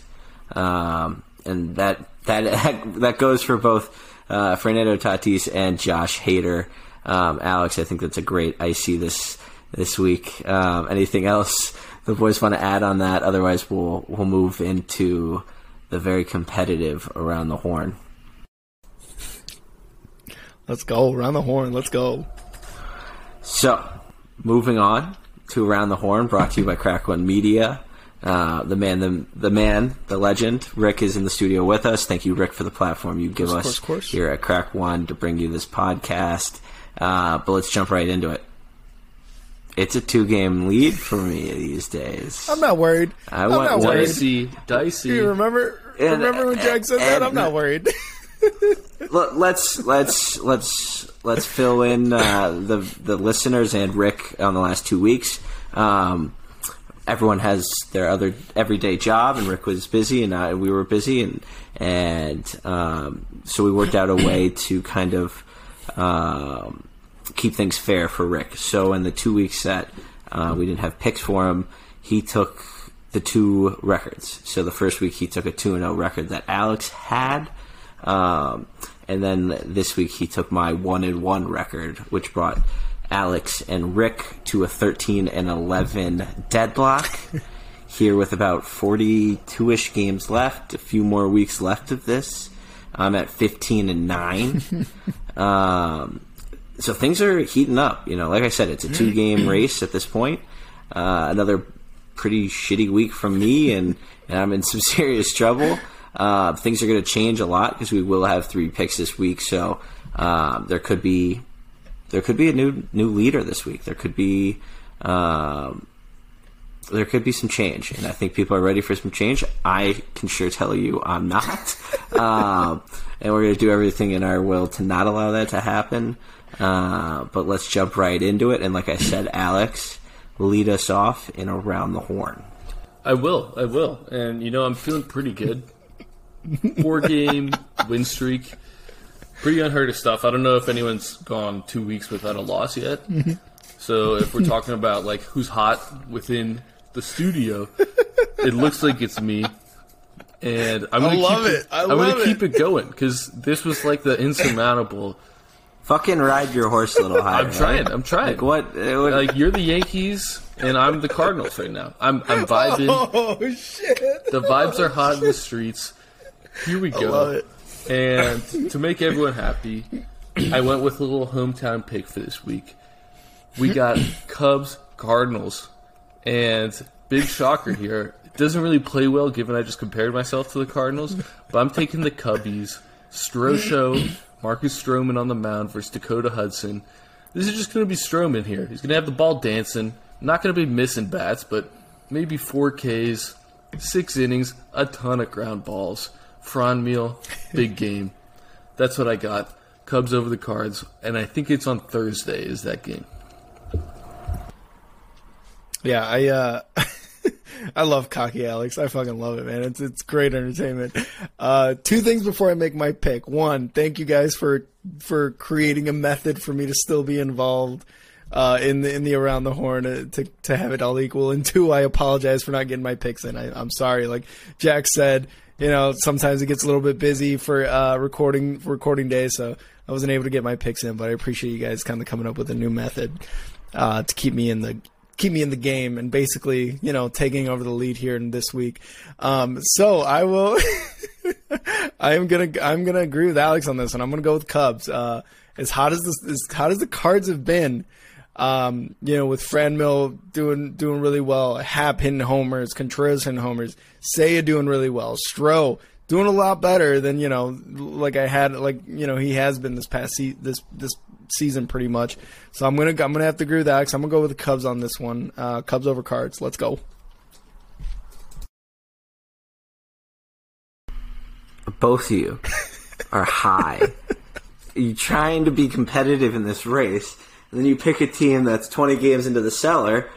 Um, and that that that goes for both uh, Fernando Tatis and Josh Hader. Um, Alex, I think that's a great icy this this week. Um, anything else the boys want to add on that? Otherwise, we'll we'll move into the very competitive around the horn. Let's go around the horn. Let's go. So, moving on to around the horn, brought to you by Crack One Media. Uh, the man, the the man, the legend, Rick is in the studio with us. Thank you, Rick, for the platform you give course, us course, course. here at Crack One to bring you this podcast. Uh, but let's jump right into it. It's a two game lead for me these days. I'm not worried. I am not worried. Dicey, dicey. You remember? And, remember when Jack said that? I'm not worried. let's let's let's let's fill in uh, the the listeners and Rick on the last two weeks. Um, everyone has their other everyday job, and Rick was busy, and I, we were busy, and and um, so we worked out a way to kind of um, keep things fair for Rick. So in the two weeks that uh, we didn't have picks for him, he took the two records. So the first week he took a two and zero record that Alex had, um, and then this week he took my one and one record, which brought Alex and Rick to a thirteen and eleven deadlock. Here with about forty-two ish games left, a few more weeks left of this. I'm at fifteen and nine. um, so things are heating up. You know, like I said, it's a two game race at this point. Uh, another pretty shitty week from me, and, and I'm in some serious trouble. Uh, things are going to change a lot because we will have three picks this week. So um, there could be there could be a new new leader this week. There could be um, there could be some change, and I think people are ready for some change. I can sure tell you I'm not, um, and we're going to do everything in our will to not allow that to happen. Uh, but let's jump right into it. And like I said, Alex, lead us off in around the horn. I will. I will. And you know, I'm feeling pretty good. Four game win streak. Pretty unheard of stuff. I don't know if anyone's gone two weeks without a loss yet. So if we're talking about like who's hot within the studio, it looks like it's me. And I'm gonna love keep it. I am love gonna it. keep it going because this was like the insurmountable Fucking ride your horse a little higher. I'm trying. right? I'm trying. Like what? what Like you're the Yankees and I'm the Cardinals right now. I'm I'm oh, vibing. Oh shit! The vibes are hot in the streets. Here we go. love it. And to make everyone happy, I went with a little hometown pick for this week. We got Cubs Cardinals, and big shocker here. It doesn't really play well given I just compared myself to the Cardinals, but I'm taking the Cubbies. Stro Show Marcus Stroman on the mound versus Dakota Hudson. This is just going to be Stroman here. He's going to have the ball dancing. Not going to be missing bats, but maybe four Ks, six innings, a ton of ground balls. Franmil, big game. That's what I got. Cubs over the Cards, and I think it's on Thursday. Is that game? Yeah, I uh I love cocky Alex. I fucking love it, man. It's it's great entertainment. Uh two things before I make my pick. One, thank you guys for for creating a method for me to still be involved uh in the in the around the horn uh, to to have it all equal. And two, I apologize for not getting my picks in. I, I'm sorry. Like Jack said, you know, sometimes it gets a little bit busy for uh recording recording day, so I wasn't able to get my picks in, but I appreciate you guys kind of coming up with a new method uh, to keep me in the keep me in the game and basically, you know, taking over the lead here in this week. Um, so I will. I am gonna I'm gonna agree with Alex on this, and I'm gonna go with Cubs. Uh, as hot as this, as hot as the Cards have been, um, you know, with Franmil doing doing really well, Hap hitting homers, Contreras hitting homers, Seiya doing really well, Stroh doing a lot better than you know, like I had, like you know, he has been this past this this season pretty much. So I'm gonna I'm gonna have to agree with Alex. I'm gonna go with the Cubs on this one. Uh, Cubs over Cards. Let's go. Both of you are high. You're trying to be competitive in this race, and then you pick a team that's 20 games into the cellar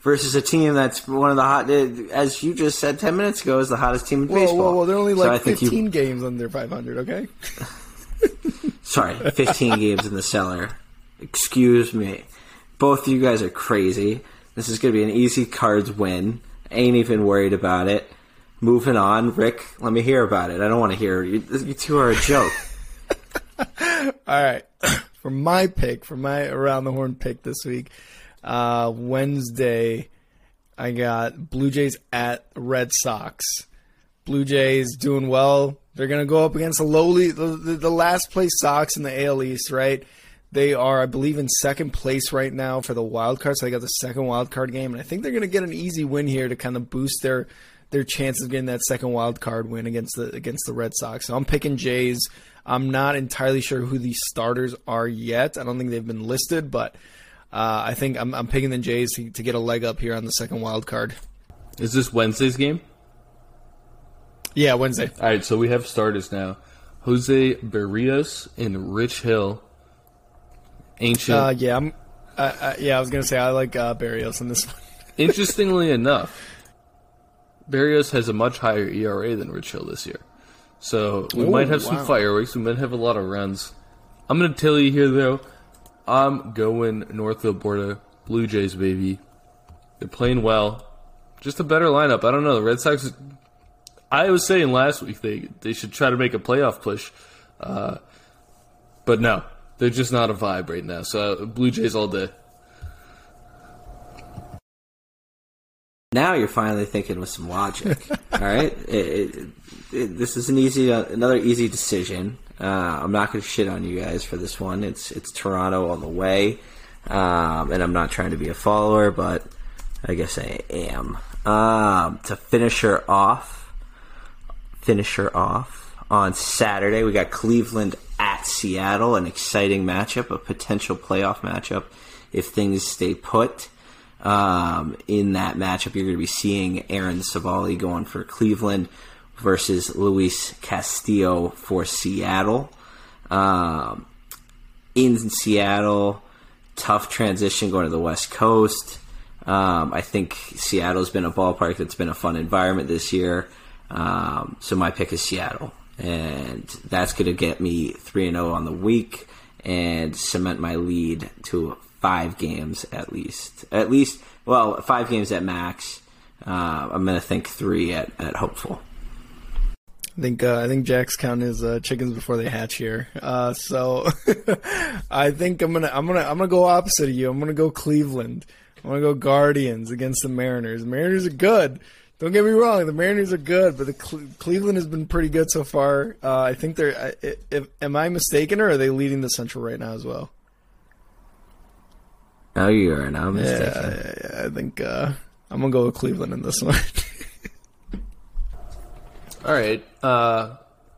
versus a team that's one of the hot, as you just said 10 minutes ago, is the hottest team in Whoa, baseball. whoa, whoa! They're only like think 15 you- games under 500. Okay. Sorry, 15 games in the cellar. Excuse me. Both of you guys are crazy. This is going to be an easy cards win. Ain't even worried about it. Moving on, Rick. Let me hear about it. I don't want to hear you. You two are a joke. All right. for my pick, for my around the horn pick this week, uh, Wednesday, I got Blue Jays at Red Sox. Blue Jays doing well. They're going to go up against the lowly, the, the, last place Sox in the AL East, right? They are, I believe, in second place right now for the wild card. So they got the second wild card game, and I think they're going to get an easy win here to kind of boost their their chances of getting that second wild card win against the against the Red Sox. So I'm picking Jays. I'm not entirely sure who the starters are yet. I don't think they've been listed, but uh, I think I'm, I'm picking the Jays to, to get a leg up here on the second wild card. Is this Wednesday's game? Yeah, Wednesday. All right, so we have starters now. Jose Berrios and Rich Hill. Ancient. Uh, yeah, I'm. I, I, yeah, I was gonna say I like uh, Berrios in this one. Interestingly enough, Berrios has a much higher ERA than Rich Hill this year. So we Ooh, might have some wow. fireworks. We might have a lot of runs. I'm going to tell you here, though, I'm going Northfield Border Blue Jays, baby. They're playing well. Just a better lineup. I don't know. The Red Sox. I was saying last week they, they should try to make a playoff push. Uh, but no, they're just not a vibe right now. So Blue Jays all day. Now you're finally thinking with some logic. all right, It- it- it- this is an easy, uh, another easy decision. Uh, I'm not going to shit on you guys for this one. It's it's Toronto all the way, um, and I'm not trying to be a follower, but I guess I am. Um, to finish her off, finish her off on Saturday. We got Cleveland at Seattle, an exciting matchup, a potential playoff matchup if things stay put. Um, in that matchup, you're going to be seeing Aaron Civale going for Cleveland versus Luis Castillo for Seattle. Um, in Seattle, tough transition going to the West Coast. Um, I think Seattle's been a ballpark that's been a fun environment this year. Um, so my pick is Seattle, and that's going to get me three and zero on the week and cement my lead to five games at least. At least, well, five games at max. Uh, I'm going to think three at, at hopeful. I think uh, I think Jack's counting his uh, chickens before they hatch here. Uh, so I think I'm gonna I'm gonna I'm gonna go opposite of you. I'm gonna go Cleveland. I'm gonna go Guardians against the Mariners. Mariners are good. Don't get me wrong, the Mariners are good, but the Cle- Cleveland has been pretty good so far. Uh, I think they're. I- I- If, am I mistaken, or are they leading the Central right now as well? No, you are not mistaken. Yeah, yeah, I think uh, I'm gonna go with Cleveland in this one. All right. Uh,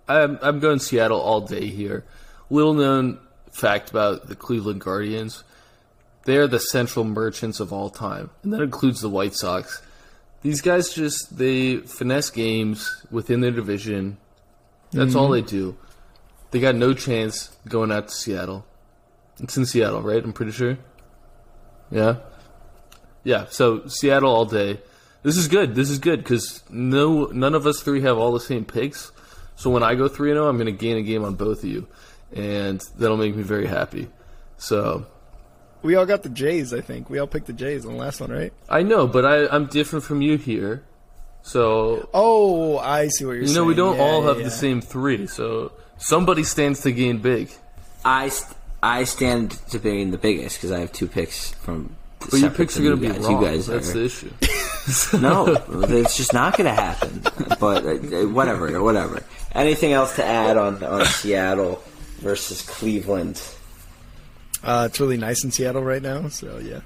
I'm, I'm going Seattle all day here. Little known fact about the Cleveland Guardians they are the central merchants of all time, and that includes the White Sox. These guys just they finesse games within their division. That's all mm-hmm. they do. They got no chance going out to Seattle. It's in Seattle, right? I'm pretty sure. Yeah. yeah. So Seattle all day. This is good. This is good because no, none of us three have all the same picks. So when I go three and zero, I'm going to gain a game on both of you, and that'll make me very happy. So We all got the Jays, I think. We all picked the Jays on the last one, right? I know, but I, I'm different from you here. So Oh, I see what you're you saying. know we don't Yeah, all have yeah. the same three. So somebody stands to gain big. I, st- I stand to being the biggest because I have two picks from. But your picks are going to be guys. wrong. You guys That's are, the issue. no, it's just not going to happen. But uh, whatever, whatever. Anything else to add on on Seattle versus Cleveland? Uh, it's really nice in Seattle right now, so yeah.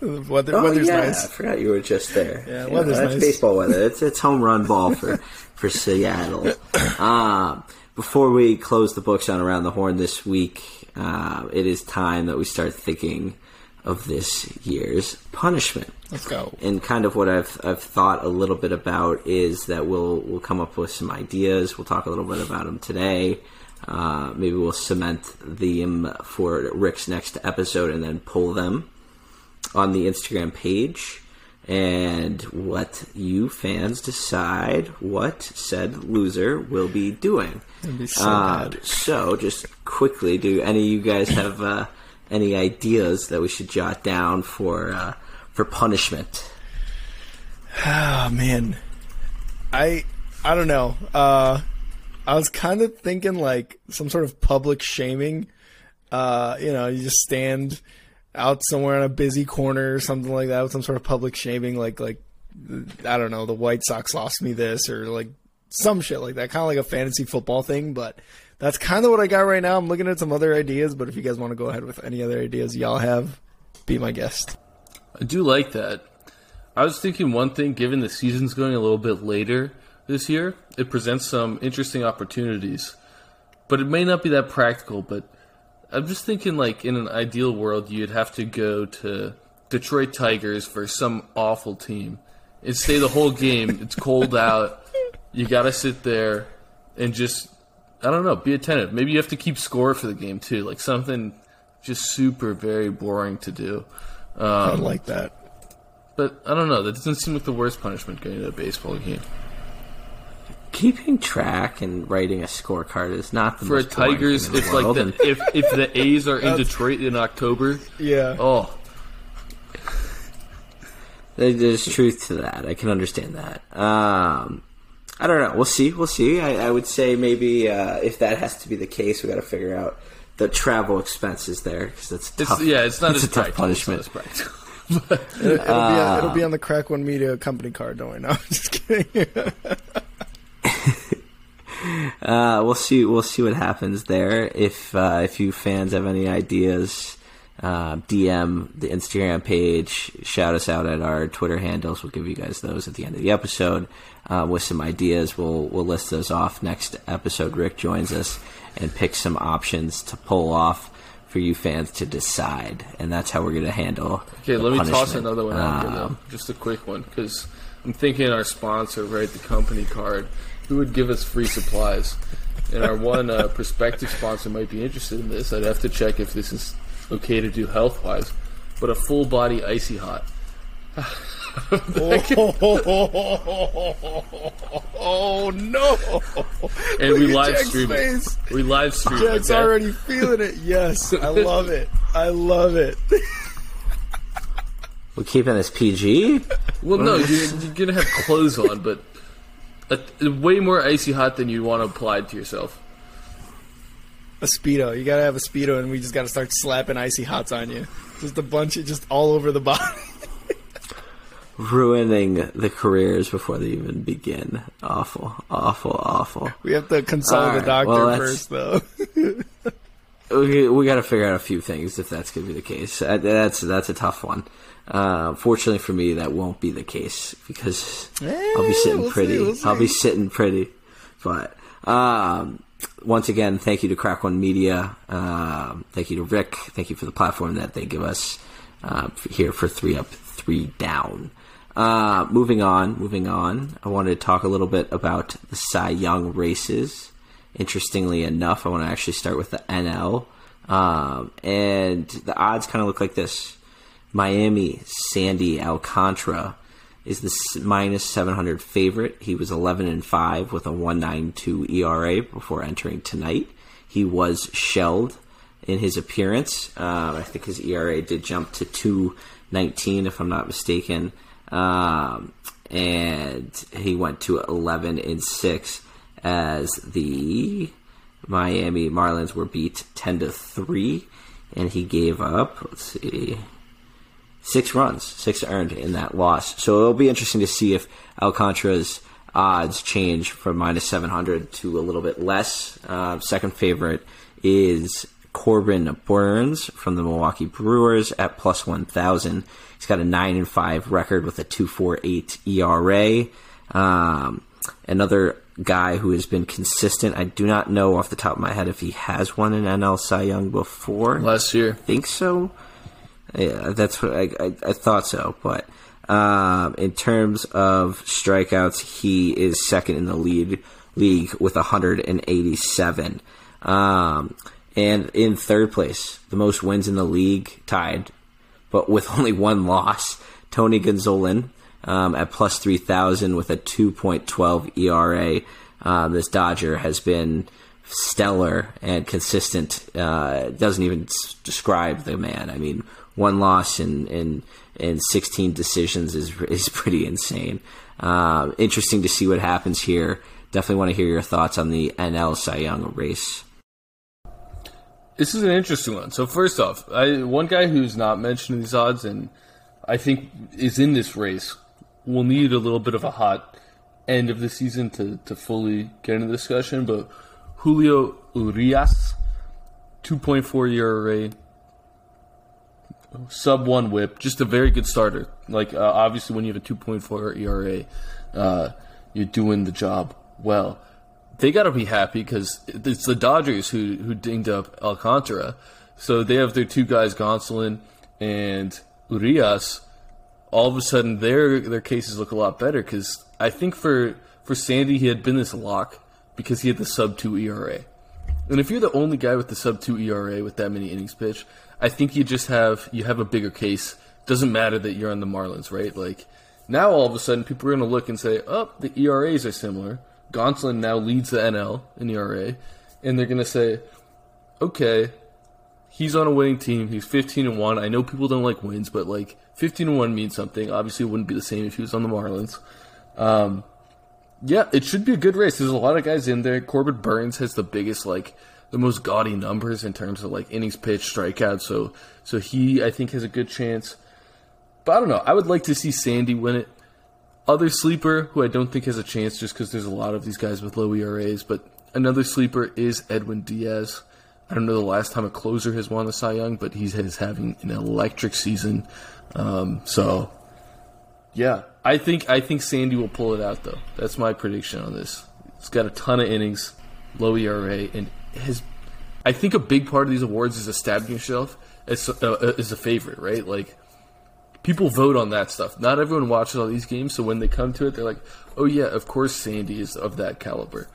the weather, Oh weather's yeah, I nice. forgot you were just there. Yeah, You weather's that's nice. baseball weather. It's it's home run ball for for Seattle. Um, before we close the books on around the horn this week, uh, it is time that we start thinking of this year's punishment. Let's go. And kind of what I've I've thought a little bit about is that we'll we'll come up with some ideas. We'll talk a little bit about them today. Uh, maybe we'll cement them for Rick's next episode and then pull them on the Instagram page. And what you fans decide what said loser will be doing. Be so Uh, so, just quickly, do any of you guys have uh, any ideas that we should jot down for uh, for punishment? Oh man, I I don't know. I was kind of thinking like some sort of public shaming. Uh, you know, you just stand out somewhere on a busy corner or something like that with some sort of public shaming, like like I don't know, the White Sox lost me this or like some shit like that, kind of like a fantasy football thing. But that's kind of what I got right now. I'm looking at some other ideas, but if you guys want to go ahead with any other ideas y'all have, be my guest. I do like that. I was thinking one thing, given the season's going a little bit later this year, it presents some interesting opportunities. But it may not be that practical, but I'm just thinking like in an ideal world you'd have to go to Detroit Tigers for some awful team and stay the whole game. It's cold out. You gotta sit there and just I don't know, be attentive. Maybe you have to keep score for the game too, like something just super very boring to do. I Um, like that. but I don't know. That doesn't seem like the worst punishment going to a baseball game. Keeping track and writing a scorecard is not the For a most Tigers, thing in if the like world, the, if if the A's are in Detroit in October, Yeah. oh, there's truth to that. I can understand that. Um, I don't know. We'll see. We'll see. I, I would say maybe uh, if that has to be the case, we got to figure out the travel expenses there because that's it's yeah, it's not it's as a tough practical. It's not punishment. as practical. It, it'll, be on, it'll be on the Crack One Media company card, don't we? No, I'm just kidding. Uh, we'll see. We'll see what happens there. If uh, if you fans have any ideas, uh, DM the Instagram page. Shout us out at our Twitter handles. We'll give you guys those at the end of the episode uh, with some ideas. We'll we'll list those off next episode. Rick joins us and picks some options to pull off for you fans to decide, and that's how we're going to handle. Okay, let me toss another one out there though. Um, Just a quick one because I'm thinking our sponsor, right, the company card, who would give us free supplies, and our one uh, prospective sponsor might be interested in this. I'd have to check if this is okay to do health wise, but a full body icy hot. oh no! And Look we live Jack's stream it. We live stream it. Jack's already feeling it. Yes, I love it. I love it. we're keeping this PG. Well, no, you're, you're gonna have clothes on, but a, way more icy hot than you'd want to apply to yourself. A speedo. You gotta have a speedo, and we just gotta start slapping icy hots on you. Just a bunch of just all over the body. ruining the careers before they even begin. Awful, awful, awful. We have to consult All the doctor well, first, though. We, we got to figure out a few things if that's going to be the case. That's that's a tough one. Uh, fortunately for me, that won't be the case because I'll be sitting we'll see, pretty. we'll I'll be sitting pretty. But um, once again, thank you to Crack One Media. Um, thank you to Rick. Thank you for the platform that they give us uh, here for three up, three down. Uh, moving on, moving on. I wanted to talk a little bit about the Cy Young races. Interestingly enough, I want to actually start with the NL. Um, and the odds kind of look like this. Miami, Sandy Alcantara is the minus 700 favorite. He was 11 and 5 with a 192 ERA before entering tonight. He was shelled in his appearance. Um, I think his ERA did jump to 219, if I'm not mistaken. Um, and he went to 11 and 6 as the Miami Marlins were beat 10 to 3. And he gave up, let's see, six runs, six earned in that loss. So it'll be interesting to see if Alcantara's odds change from minus 700 to a little bit less. Uh, second favorite is Corbin Burnes from the Milwaukee Brewers at plus 1,000. He's got a 9 and 5 record with a 248 ERA. Um, another guy who has been consistent. I do not know off the top of my head if he has won an NL Cy Young before Last year. I think so. Yeah, that's what I, I, I thought so. But um, in terms of strikeouts, he is second in the lead league with 187. Um, and in third place, the most wins in the league, tied, but with only one loss, Tony Gonsolin um, at plus 3,000 with a 2.12 ERA. Um, this Dodger has been stellar and consistent. Uh, doesn't even s- describe the man. I mean, one loss in in, in 16 decisions is is pretty insane. Um, interesting to see what happens here. Definitely want to hear your thoughts on the NL Cy Young race. This is an interesting one. So first off, I, one guy who's not mentioned in these odds and I think is in this race will need a little bit of a hot end of the season to, to fully get into the discussion. But Julio Urias, 2.4 year ERA, sub one WHIP, just a very good starter. Like uh, obviously, when you have a 2.4 ERA, uh, you're doing the job well. They got to be happy because it's the Dodgers who who dinged up Alcantara, so they have their two guys, Gonsolin and Urias. All of a sudden, their their cases look a lot better because I think for for Sandy, he had been this lock because he had the sub two ERA. And if you're the only guy with the sub two ERA with that many innings pitched, I think you just have you have a bigger case. Doesn't matter that you're on the Marlins, right? Like now, all of a sudden, people are going to look and say, "Oh, the ERAs are similar." Gonsolin now leads the NL in ERA, and they're going to say, "Okay, he's on a winning team. He's 15 and one. I know people don't like wins, but like 15 and one means something. Obviously, it wouldn't be the same if he was on the Marlins." Um, yeah, it should be a good race. There's a lot of guys in there. Corbin Burnes has the biggest, like, the most gaudy numbers in terms of like innings pitched, strikeouts. So, so he I think has a good chance. But I don't know. I would like to see Sandy win it. Other sleeper who I don't think has a chance just because there's a lot of these guys with low ERAs. But another sleeper is Edwin Diaz. I don't know the last time a closer has won the Cy Young, but he's, is having an electric season. Um, so yeah, I think I think Sandy will pull it out though. That's my prediction on this. He's got a ton of innings, low ERA, and his. I think a big part of these awards is establishing yourself as uh, as a favorite, right? Like people vote on that stuff. Not everyone watches all these games, so when they come to it, they're like, "Oh yeah, of course Sandy is of that caliber."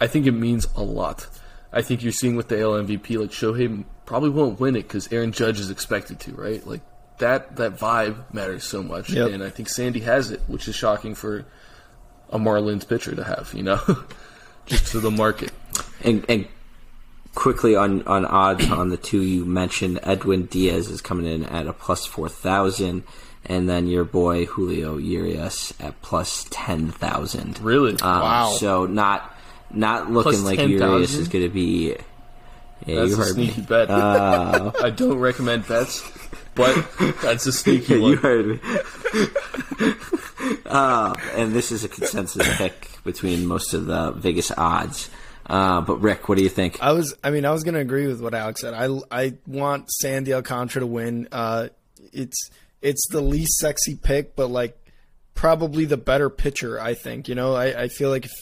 I think it means a lot. I think you're seeing with the AL MVP, like Shohei probably won't win it because Aaron Judge is expected to, right? Like that that vibe matters so much, Yep. and I think Sandy has it, which is shocking for a Marlins pitcher to have, you know, just to the market. And, and quickly on, on odds on the two you mentioned, Edwin Diaz is coming in at a plus 4,000, and then your boy Julio Urias at plus 10,000. Really? Um, Wow. So not not looking Plus like 10,000? Urias is going to be. Yeah, That's you a heard me. sneaky bet. I don't recommend bets, but that's a sneaky Yeah, one. you heard me. uh, and this is a consensus pick between most of the Vegas odds. Uh, but Rick, what do you think? I was, I mean, I was going to agree with what Alex said. I, I want Sandy Alcantara to win. Uh, it's, it's the least sexy pick, but like probably the better pitcher. I think. You know, I, I feel like if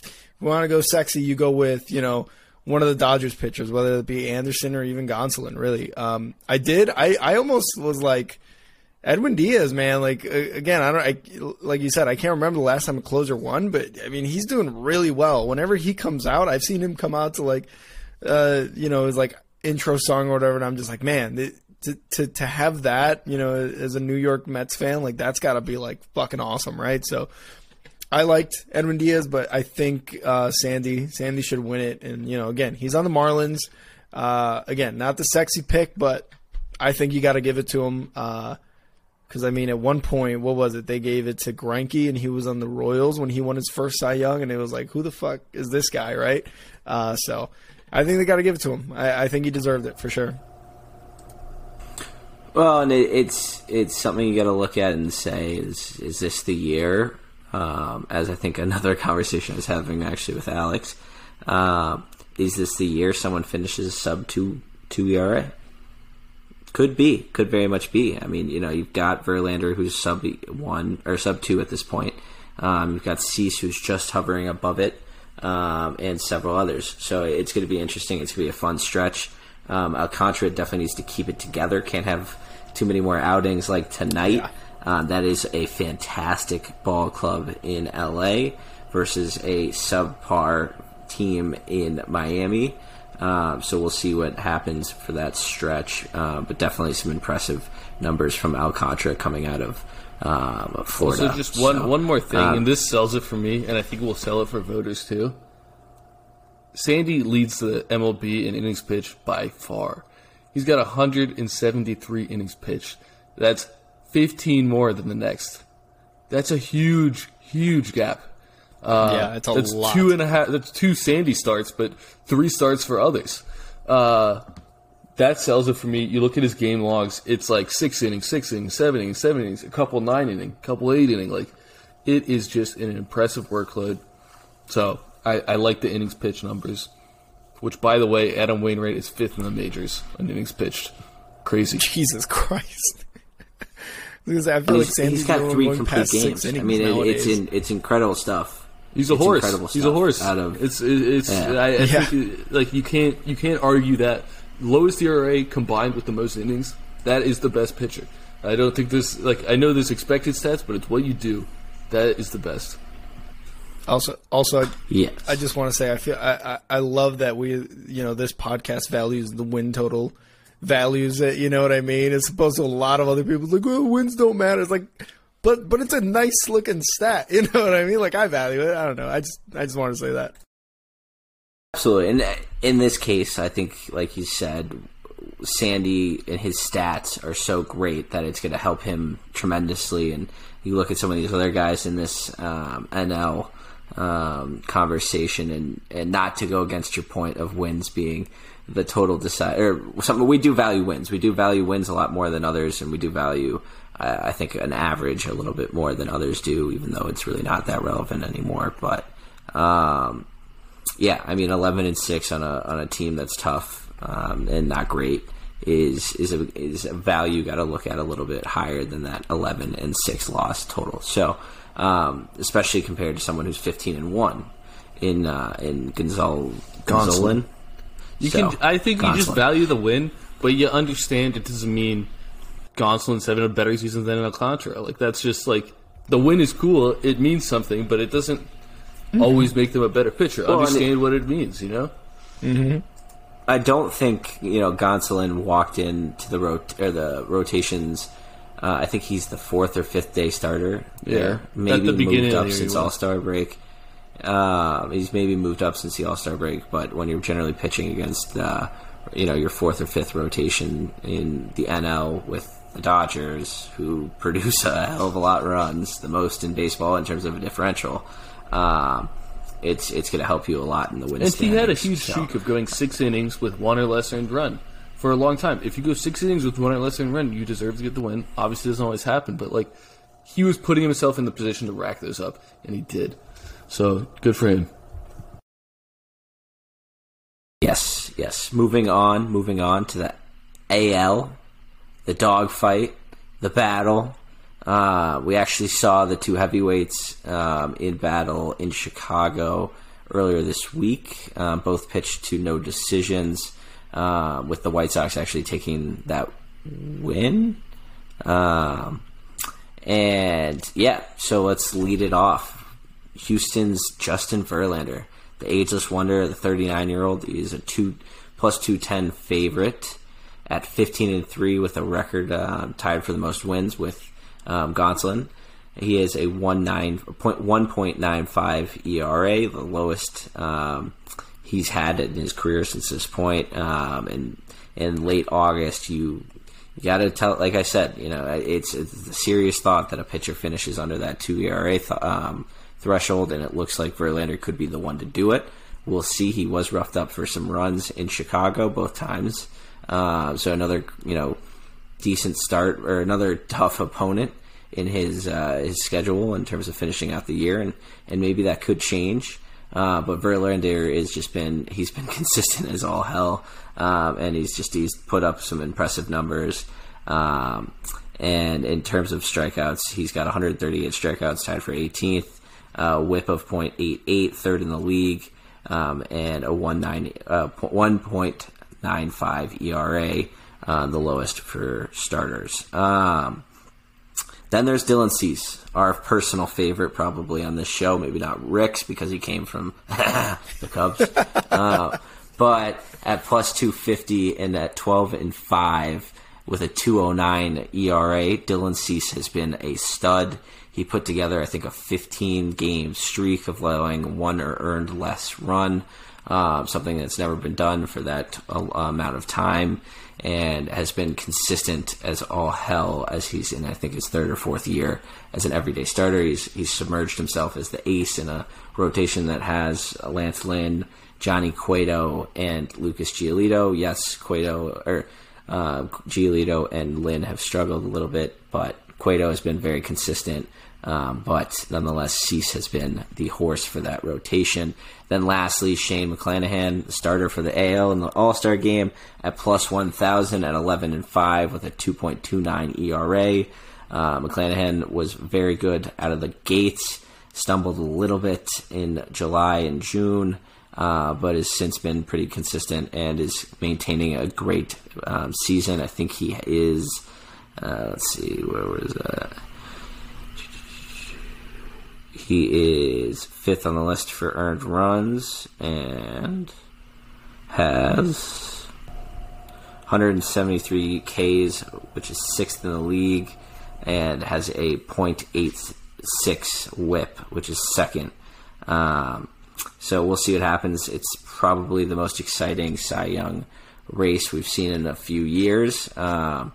you want to go sexy, you go with you know one of the Dodgers pitchers, whether it be Anderson or even Gonsolin. Really, um, I did. I, I almost was like. Edwin Diaz, man, like uh, again, I don't, I, like you said, I can't remember the last time a closer won, but I mean, he's doing really well. Whenever he comes out, I've seen him come out to like, uh, you know, his like intro song or whatever, and I'm just like, man, to, to, to have that, you know, as a New York Mets fan, like that's got to be like fucking awesome, right? So I liked Edwin Diaz, but I think uh, Sandy Sandy should win it. And you know, again, he's on the Marlins. Uh, again, not the sexy pick, but I think you got to give it to him. Because I mean, at one point, what was it? They gave it to Greinke, and he was on the Royals when he won his first Cy Young, and it was like, who the fuck is this guy, right? Uh, so I think they got to give it to him. I, I think he deserved it for sure. Well, and it, it's it's something you got to look at and say is is this the year? Um, as I think another conversation I was having actually with Alex, uh, is this the year someone finishes sub two two ERA? Could be, could very much be. I mean, you know, you've got Verlander who's sub one or sub two at this point. Um, you've got Cease who's just hovering above it, um, and several others. So it's going to be interesting. It's going to be a fun stretch. Um, Alcantara definitely needs to keep it together. Can't have too many more outings like tonight. Yeah. Uh, that is a fantastic ball club in LA versus a subpar team in Miami. Uh, so we'll see what happens for that stretch. Uh, but definitely some impressive numbers from Alcantara coming out of um, Florida. So just one so, one more thing, um, and this sells it for me, and I think we'll sell it for voters too. Sandy leads the MLB in innings pitched by far. He's got 173 innings pitched. That's 15 more than the next. That's a huge, huge gap. Uh, yeah, it's a that's lot. Two and a half. That's two Sandy starts, but three starts for others. Uh, that sells it for me. You look at his game logs; it's like six innings, six innings, seven innings, seven innings, a couple nine inning, a couple eight inning. Like it is just an impressive workload. So I, I like the innings pitch numbers. Which, by the way, Adam Wainwright is fifth in the majors on innings pitched. Crazy. Jesus Christ. because I feel he's, like Sandy's he's got three complete games. I mean, it, it's in, it's incredible stuff. He's a it's horse. He's a horse. Out of it's it's. Yeah. I, I yeah. think like you can't you can't argue that lowest ERA combined with the most innings. That is the best pitcher. I don't think this like I know there's expected stats, but it's what you do. That is the best. Also, also, yes. I just want to say I feel I, I, I love that we you know this podcast values the win total, values it. You know what I mean? As opposed to a lot of other people like, well, wins don't matter. It's like, but but it's a nice looking stat. You know what I mean? Like I value it. I don't know. I just I just want to say that. Absolutely, and in this case, I think, like you said, Sandy and his stats are so great that it's going to help him tremendously. And you look at some of these other guys in this um, NL um, conversation, and, and not to go against your point of wins being the total decide or something. We do value wins. We do value wins a lot more than others, and we do value, I think, an average a little bit more than others do, even though it's really not that relevant anymore. But um, yeah, I mean, eleven and six on a on a team that's tough um, and not great is is a is a value got to look at a little bit higher than that eleven and six loss total. So um, especially compared to someone who's 15 and one in uh, in Gonzal Gonzalez. You so, can. I think Gonsolin. you just value the win, but you understand it doesn't mean Gonsolin's having a better season than Alcantara. Like that's just like the win is cool. It means something, but it doesn't mm-hmm. always make them a better pitcher. Well, understand it, what it means, you know. Mm-hmm. I don't think you know Gonsolin walked into the rot- or the rotations uh, I think he's the fourth or fifth day starter there. Yeah, maybe the moved up since All Star break. Uh, he's maybe moved up since the All Star break, but when you're generally pitching against, uh, you know, your fourth or fifth rotation in the NL with the Dodgers, who produce a hell of a lot of runs, the most in baseball in terms of a differential. Um, it's it's going to help you a lot in the win. And he had a huge so. streak of going six innings with one or less earned run for a long time. If you go six innings with one or less earned run, you deserve to get the win. Obviously, it doesn't always happen, but like he was putting himself in the position to rack those up, and he did. So good for him. Yes, yes. Moving on, moving on to the AL, the dogfight, the battle. Uh, we actually saw the two heavyweights um, in battle in Chicago earlier this week. Um, both pitched to no decisions uh, with the White Sox actually taking that win. Um, and yeah, so let's lead it off. Houston's Justin Verlander, the ageless wonder, the 39 year old, is a two plus 210 favorite. At 15 and three with a record uh, tied for the most wins with um, Gonsolin. He has a 1.95 ERA, the lowest um, he's had in his career since this point. Um, and in late August, you you got to tell, like I said, you know, it's, it's, a serious thought that a pitcher finishes under that two ERA th- um, threshold, and it looks like Verlander could be the one to do it. We'll see. He was roughed up for some runs in Chicago both times, uh, so another you know decent start or another tough opponent in his uh, his schedule in terms of finishing out the year, and and maybe that could change. Uh, but Verlander has just been he's been consistent as all hell, um, and he's just he's put up some impressive numbers. Um, and in terms of strikeouts, he's got 138 strikeouts, tied for 18th. Uh, whip of .88, third in the league, um, and a 1.95 uh, 1.95 ERA, uh, the lowest for starters. Um, then there's Dylan Cease, our personal favorite, probably on this show. Maybe not Rick's because he came from the Cubs, uh, but at plus 250 and at 12 and five with a 209 ERA, Dylan Cease has been a stud. He put together, I think, a 15 game streak of allowing one or earned less run, uh, something that's never been done for that uh, amount of time and has been consistent as all hell as he's in I think his third or fourth year as an everyday starter. He's he's submerged himself as the ace in a rotation that has Lance Lynn, Johnny Cueto, and Lucas Giolito. Yes, Cueto or uh, Giolito and Lynn have struggled a little bit, but Cueto has been very consistent. Um, but nonetheless, Cease has been the horse for that rotation. Then lastly, Shane McClanahan, the starter for the AL in the All Star game at plus 1,000 at 11 and 5 with a 2.29 ERA. Uh, McClanahan was very good out of the gates, stumbled a little bit in July and June. Uh, but has since been pretty consistent and is maintaining a great um, season. I think he is. Uh, let's see, where was that? He is fifth on the list for earned runs and has 173 Ks, which is sixth in the league, and has a .86 WHIP, which is second. Um, so we'll see what happens. It's probably the most exciting Cy Young race we've seen in a few years, um,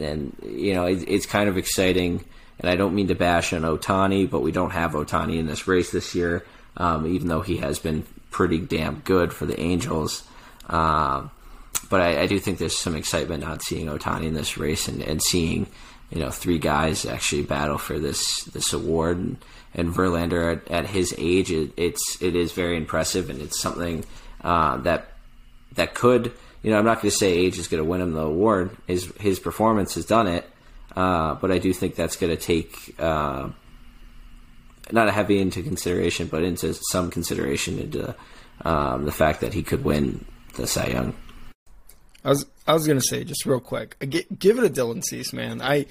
and you know it, it's kind of exciting and I don't mean to bash on Ohtani, but we don't have Ohtani in this race this year, um, even though he has been pretty damn good for the Angels. Um, but I, I, do think there's some excitement not seeing Ohtani in this race and, and seeing you know three guys actually battle for this this award and, and Verlander at, at his age it, it's it is very impressive and it's something uh, that that could you know I'm not going to say age is going to win him the award his his performance has done it uh, but I do think that's going to take uh, not a heavy into consideration, but into some consideration into um, the fact that he could win the Cy Young. I was I was gonna say just real quick, give it a Dylan Cease, man. I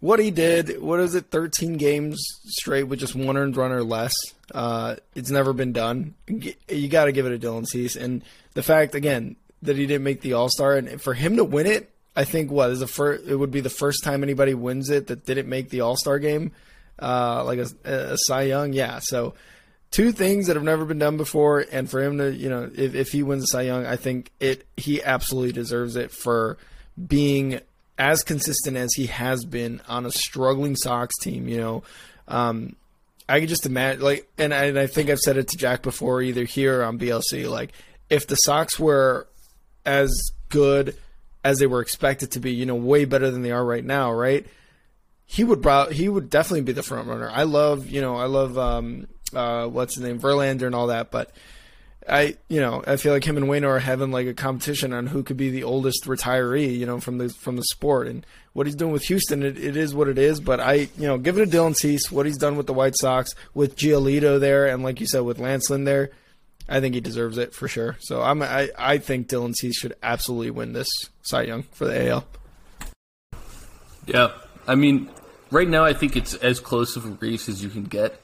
what he did, what is it, thirteen games straight with just one earned run or less. Uh, it's never been done. You got to give it a Dylan Cease, and the fact again that he didn't make the All Star, and for him to win it, I think what is the first? It would be the first time anybody wins it that didn't make the All Star game, uh, like a, a Cy Young. Yeah, so two things that have never been done before, and for him to, you know, if, if he wins a Cy Young, I think it he absolutely deserves it for being as consistent as he has been on a struggling Sox team. You know, um, I can just imagine, like, and I, and I think I've said it to Jack before, either here or on BLC, like, if the Sox were as good as they were expected to be, you know, way better than they are right now, right? He would brow- he would definitely be the front runner. I love, you know, I love um uh what's his name, Verlander and all that, but I, you know, I feel like him and Wayne are having like a competition on who could be the oldest retiree, you know, from the from the sport. And what he's doing with Houston, it, it is what it is. But I, you know, give it to Dylan Cease. What he's done with the White Sox, with Giolito there, and like you said, with Lance Lynn there, I think he deserves it for sure. So I'm I, I think Dylan Cease should absolutely win this Cy Young for the AL. Yeah, I mean, right now I think it's as close of a race as you can get.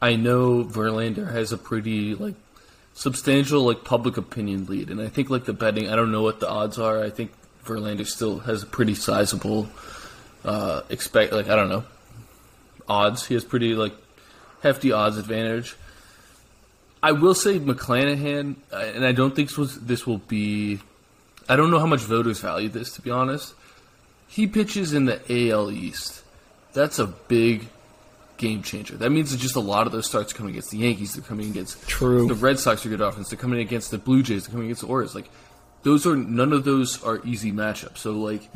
I know Verlander has a pretty like substantial like public opinion lead, and I think like the betting. I don't know what the odds are. I think Verlander still has a pretty sizable uh, expect like I don't know odds. He has pretty like hefty odds advantage. I will say McClanahan, uh, and I don't think this, was, this will be. I don't know how much voters value this, to be honest. He pitches in the AL East. That's a big game changer. That means that just a lot of those starts coming against the Yankees. They're coming against True. the Red Sox are good offense. They're coming against the Blue Jays. They're coming against the Orioles. Like those are none of those are easy matchups. So like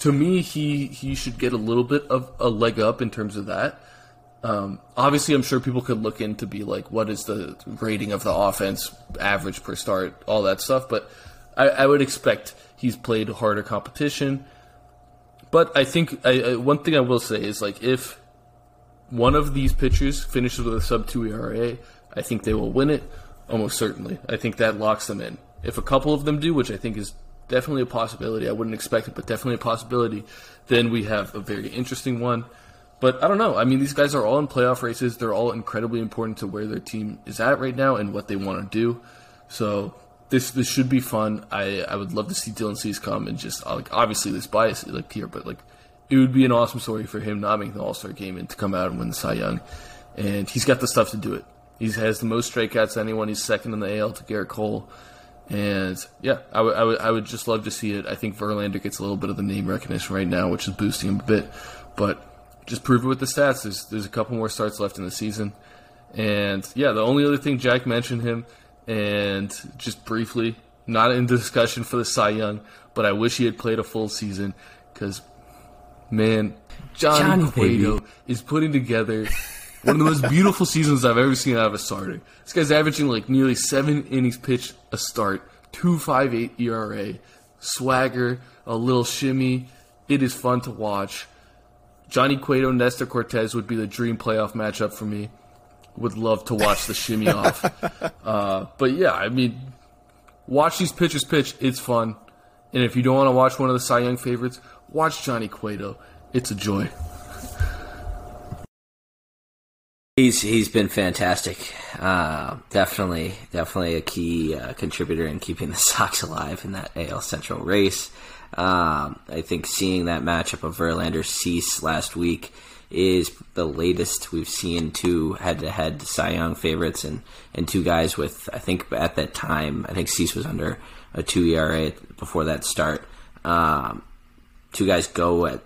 to me, he he should get a little bit of a leg up in terms of that. Um, obviously, I'm sure people could look into be like, what is the rating of the offense, average per start, all that stuff. But I, I would expect he's played harder competition. But I think I, I, one thing I will say is like if one of these pitchers finishes with a sub two ERA, I think they will win it almost certainly. I think that locks them in. If a couple of them do, which I think is definitely a possibility, I wouldn't expect it, but definitely a possibility, then we have a very interesting one. But I don't know. I mean, these guys are all in playoff races. They're all incredibly important to where their team is at right now and what they want to do. So this this should be fun. I, I would love to see Dylan Cease come and just uh, like obviously this bias like here, but like it would be an awesome story for him not making the All Star game and to come out and win the Cy Young. And he's got the stuff to do it. He has the most strikeouts anyone. He's second in the AL to Gerrit Cole. And yeah, I would, I would, I would just love to see it. I think Verlander gets a little bit of the name recognition right now, which is boosting him a bit. But just prove it with the stats. There's, there's a couple more starts left in the season. And yeah, the only other thing Jack mentioned him, and just briefly, not in discussion for the Cy Young, but I wish he had played a full season because, man, Johnny, Johnny, Cueto baby. is putting together one of the most beautiful seasons I've ever seen out of a starter. This guy's averaging like nearly seven innings pitched a start, two five eight ERA, swagger, a little shimmy. It is fun to watch. Johnny Cueto, Nestor Cortes would be the dream playoff matchup for me. Would love to watch the shimmy off. Uh, but yeah, I mean, watch these pitchers pitch. It's fun. And if you don't want to watch one of the Cy Young favorites, watch Johnny Cueto. It's a joy. He's he's been fantastic. Uh, definitely, definitely a key uh, contributor in keeping the Sox alive in that AL Central race. Um, I think seeing that matchup of Verlander Cease last week is the latest we've seen two head-to-head Cy Young favorites and and two guys with I think at that time I think Cease was under a two ERA before that start. Um, two guys go at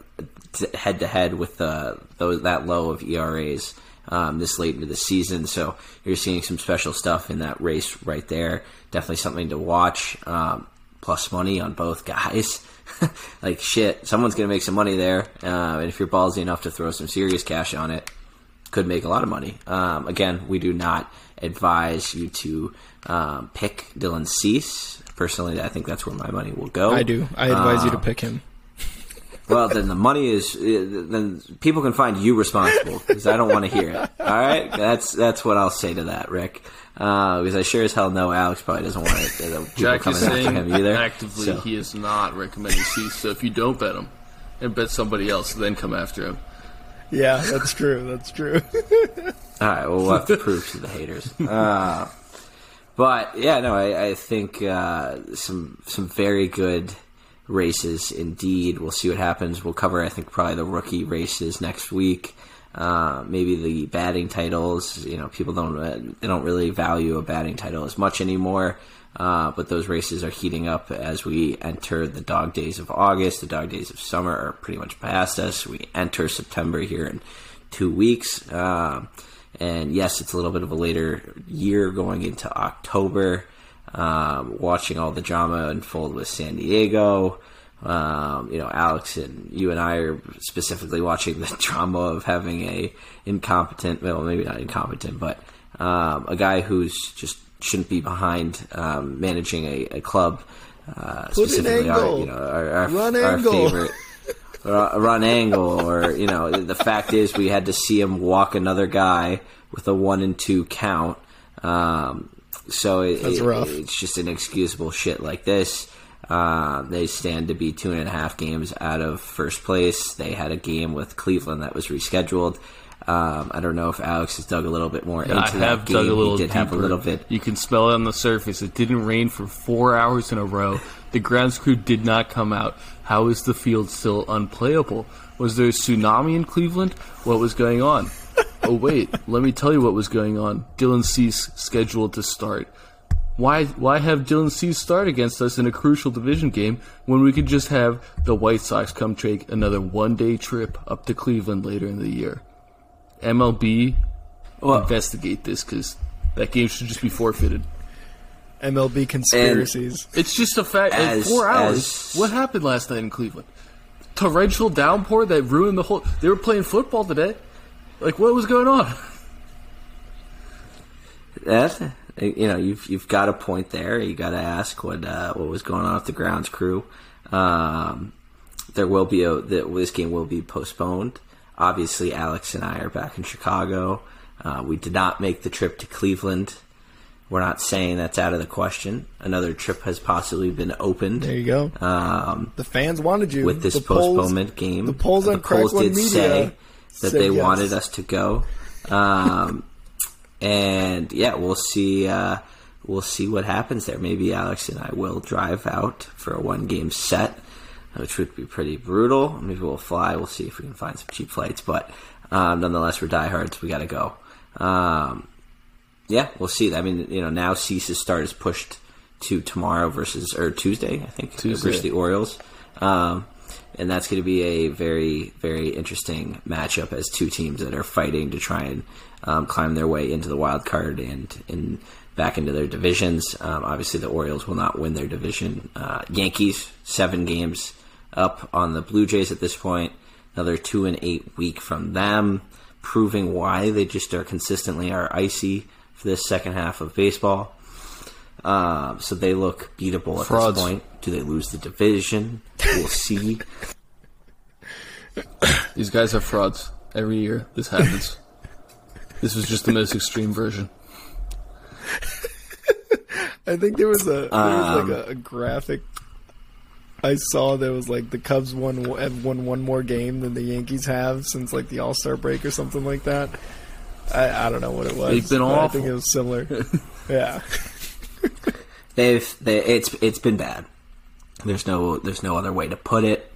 head to head with uh, those that low of ERAs um, this late into the season. So you're seeing some special stuff in that race right there. Definitely something to watch. Um, plus money on both guys. like shit, someone's gonna make some money there, uh, and if you're ballsy enough to throw some serious cash on it, could make a lot of money. Um, again, we do not advise you to um, pick Dylan Cease. Personally, I think that's where my money will go. I do. I advise you to Um, pick him. Well, then the money is uh, then people can find you responsible because I don't want to hear it. All right, that's that's what I'll say to that, Rick. Uh, because I sure as hell know Alex probably doesn't want it. Uh, people Jack is saying him either. actively So, he is not recommending Cease. So if you don't bet him and bet somebody else, then come after him. Yeah, that's true. That's true. all right, well, we'll have to prove to the haters. Uh, but yeah, no, I, I think uh, some some very good races indeed. We'll see what happens. We'll cover, I think, probably the rookie races next week. Uh, maybe the batting titles. You know, people don't uh, they don't really value a batting title as much anymore. Uh, but those races are heating up as we enter the dog days of August. The dog days of summer are pretty much past us. We enter September here in two weeks. Um, and yes, it's a little bit of a later year going into October. Um, watching all the drama unfold with San Diego. Um, you know, Alex and you and I are specifically watching the drama of having a incompetent, well, maybe not incompetent, but um, a guy who's just shouldn't be behind um, managing a, a club. Uh, specifically, our, you know, our, our, Run our angle. favorite run angle, or you know, the fact is we had to see him walk another guy with a one and two count. Um, so it, That's it- rough. it's just inexcusable shit like this. Uh, they stand to be two and a half games out of first place. They had a game with Cleveland that was rescheduled. Um, I don't know if Alex has dug a little bit more into I that have game. dug a little he did have a little bit. You can smell it on the surface. It didn't rain for four hours in a row. The grounds crew did not come out. How is the field still unplayable? Was there a tsunami in Cleveland? What was going on? Oh wait, let me tell you what was going on. Dylan Cease scheduled to start. Why why have Dylan Cease start against us in a crucial division game when we could just have the White Sox come take another one day trip up to Cleveland later in the year? MLB Well, investigate this because that game should just be forfeited. MLB conspiracies. It's just a fact. in As- four hours. as- What happened last night in Cleveland? Torrential downpour that ruined the whole. They were playing football today. Like what was going on? that you know you've you've got a point there. You got to ask what uh, what was going on with the grounds crew. Um, there will be a the, this game will be postponed. Obviously, Alex and I are back in Chicago. Uh, we did not make the trip to Cleveland. We're not saying that's out of the question. Another trip has possibly been opened. there you go. Um, the fans wanted you with this The polls- postponement game. The polls on Crack One did Media say that said they yes. wanted us to go, um, and yeah, we'll see. Uh, we'll see what happens there. Maybe Alex and I will drive out for a one game set, which would be pretty brutal. Maybe we'll fly. We'll see if we can find some cheap flights, but um, nonetheless, we're diehards. We got to go. Um, yeah, we'll see. I mean, you know, now Cease's start is pushed to tomorrow versus or Tuesday, I think, Tuesday. versus the Orioles. Um, and that's going to be a very, very interesting matchup as two teams that are fighting to try and um, climb their way into the wild card and, and back into their divisions. Um, obviously, the Orioles will not win their division. Uh, Yankees seven games up on the Blue Jays at this point. Another two and eight week from them, proving why they just are consistently are icy for this second half of baseball. Um, so they look beatable at Frauds. this point. Do they lose the division? We'll see. These guys are frauds. Every year this happens. this was just the most extreme version. I think there was a there was Um, like a, a graphic I saw that was like the Cubs won have won one more game than the Yankees have since like the All Star break or something like that. I, I don't know what it was. They've been but I think it was similar. yeah. They've they, it's it's been bad. There's no there's no other way to put it.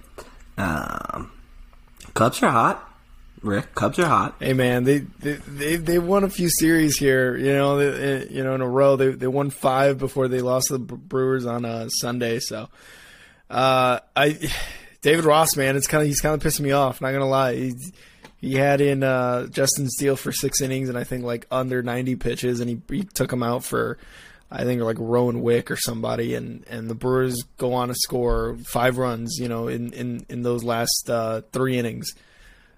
Um, Cubs are hot, Rick. Cubs are hot. Hey man, they they they, they won a few series here. You know, they, you know in a row. They they won five before they lost the Brewers on a Sunday. So, uh, I David Ross, man, it's kind of he's kind of pissing me off. Not gonna lie, he he had in uh, Justin Steele for six innings and I think like under ninety pitches, and he he took him out for. I think like Rowan Wick or somebody, and, and the Brewers go on to score five runs, you know, in, in, in those last uh, three innings.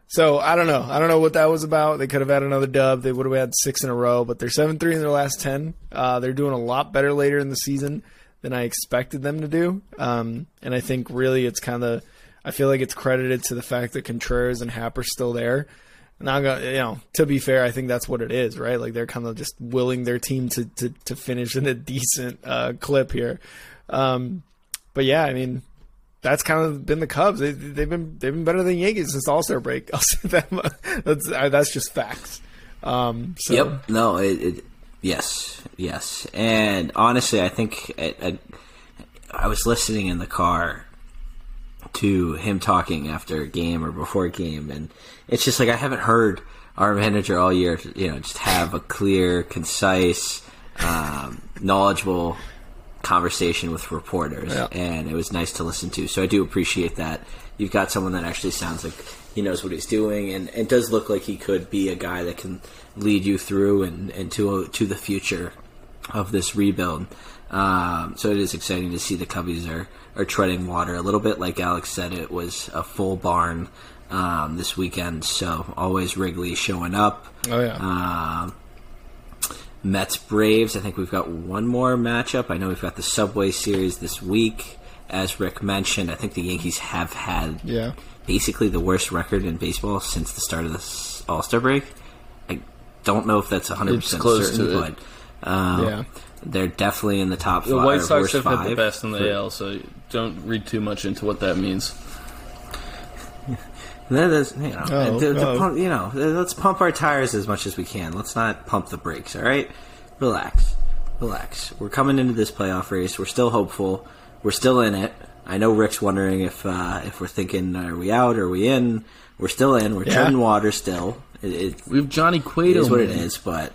So I don't know. I don't know what that was about. They could have had another dub. They would have had six in a row, but they're seven three in their last ten. Uh, they're doing a lot better later in the season than I expected them to do. Um, and I think really it's kind of I feel like it's credited to the fact that Contreras and Happ are still there. And I'm gonna, you know, to be fair, I think that's what it is, right? Like they're kind of just willing their team to to, to finish in a decent uh, clip here. Um, but yeah, I mean, that's kind of been the Cubs. They, they've been they've been better than Yankees since All Star break. I'll say that. That's that's just facts. Um, so Yep. No. It, it, yes. Yes. And honestly, I think I was listening in the car to him talking after a game or before a game, and it's just like I haven't heard our manager all year. You know, just have a clear, concise, um, knowledgeable conversation with reporters, Yeah. and it was nice to listen to. So I do appreciate that. You've got someone that actually sounds like he knows what he's doing, and it does look like he could be a guy that can lead you through and, and to to the future of this rebuild. Um, so it is exciting to see the Cubbies are, are treading water a little bit. Like Alex said, it was a full barn um, this weekend, so always Wrigley showing up. oh yeah, Um, Mets Braves. I think we've got one more matchup. I know we've got the Subway Series this week. As Rick mentioned, I think the Yankees have had yeah. basically the worst record in baseball since the start of this All Star break. I don't know if that's 100% It's close to certain, but um, Yeah. They're definitely in the top The five. White or Sox have had the best in the for- AL, so don't read too much into what that means. That is, you know, Oh, to- to oh. pump- you know, let's pump our tires as much as we can. Let's not pump the brakes. All right, relax, relax. We're coming into this playoff race. We're still hopeful. We're still in it. I know Rick's wondering if uh, if we're thinking, are we out? Are we in? We're still in. We're Yeah. treading water still. It, it, We have Johnny Cueto. it is what it man. is, but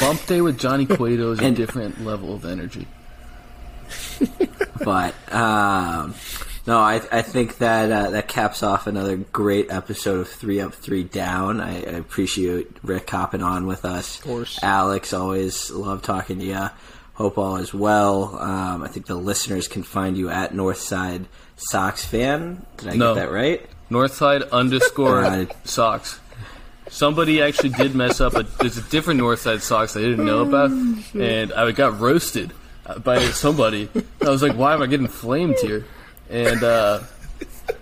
Bump day with Johnny Cueto is a different level of energy. but um, no, I I think that uh, that caps off another great episode of Three Up, Three Down. I, I appreciate Rick hopping on with us. Of course. Alex, always love talking to you. Hope all is well. Um, I think the listeners can find you at Northside Sox fan. Did I No. get that right? Northside underscore Right. Socks. Somebody actually did mess up. A, there's a different Northside socks I didn't know about, and I got roasted by somebody. I was like, "Why am I getting flamed here?" And uh,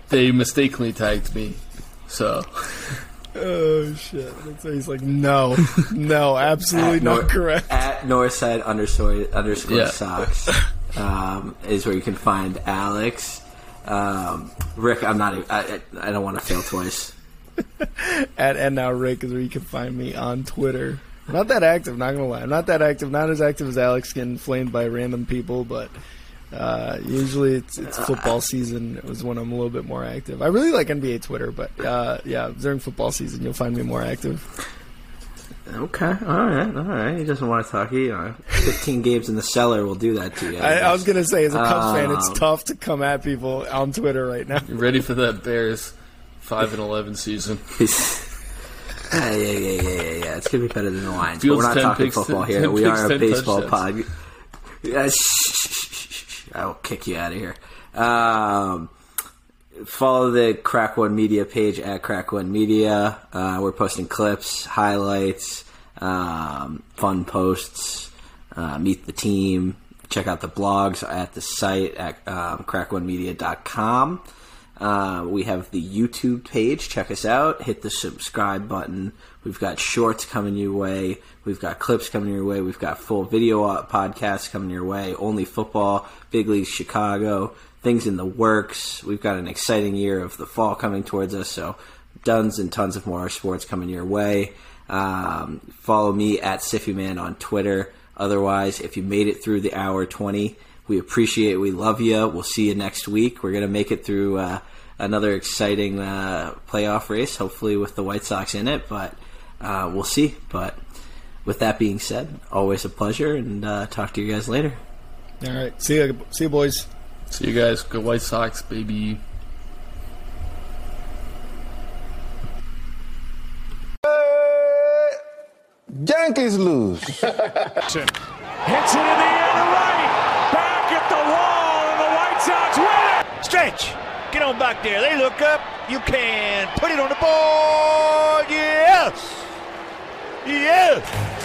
they mistakenly tagged me. So Oh shit! That's why he's like, no, no, absolutely At not Nor- correct. At Northside underscore underscore Yeah. Sox um, is where you can find Alex. Um, Rick, I'm not. I, I I don't want to fail twice. At and now Rick is where you can find me on Twitter. Not that active, not gonna lie. I'm not that active. Not as active as Alex getting flamed by random people, but uh, usually it's it's football season. It was when I'm a little bit more active. I really like NBA Twitter, but uh, yeah, during football season you'll find me more active. Okay, all right, all right. He doesn't want to talk. You know, 15 games in the cellar will do that to you. I, I was gonna say, as a Cubs fan, it's Um, tough to come at people on Twitter right now. you ready for that Bears five and eleven season? yeah, yeah, yeah, yeah, yeah, yeah. It's gonna be better than the Lions. Fields but we're not talking football 10 here. We picks, are a baseball touchdowns. pod. I will kick you out of here. Um, follow the Crack One Media page at Crack One Media. Uh, we're posting clips, highlights, um, fun posts. Uh, meet the team. Check out the blogs at the site at um, crackonemedia.com. Uh, we have the YouTube page. Check us out. Hit the subscribe button. We've got shorts coming your way. We've got clips coming your way. We've got full video uh, podcasts coming your way. Only football, big league Chicago, things in the works. We've got an exciting year of the fall coming towards us. So, tons and tons of more sports coming your way. Um, follow me at SiffyMan on Twitter. Otherwise, if you made it through the hour 20, we appreciate it. We love you. We'll see you next week. We're going to make it through uh, another exciting uh, playoff race, hopefully with the White Sox in it, but uh, we'll see. But with that being said, always a pleasure, and uh, talk to you guys later. All right, see you, see you, boys. See you guys. Go White Sox, baby. Yankees lose. Hits it in the air to right. Back at the wall, and the White Sox win it. Stretch. Get on back there. They look up. You can put it on the board. Yes. Yes.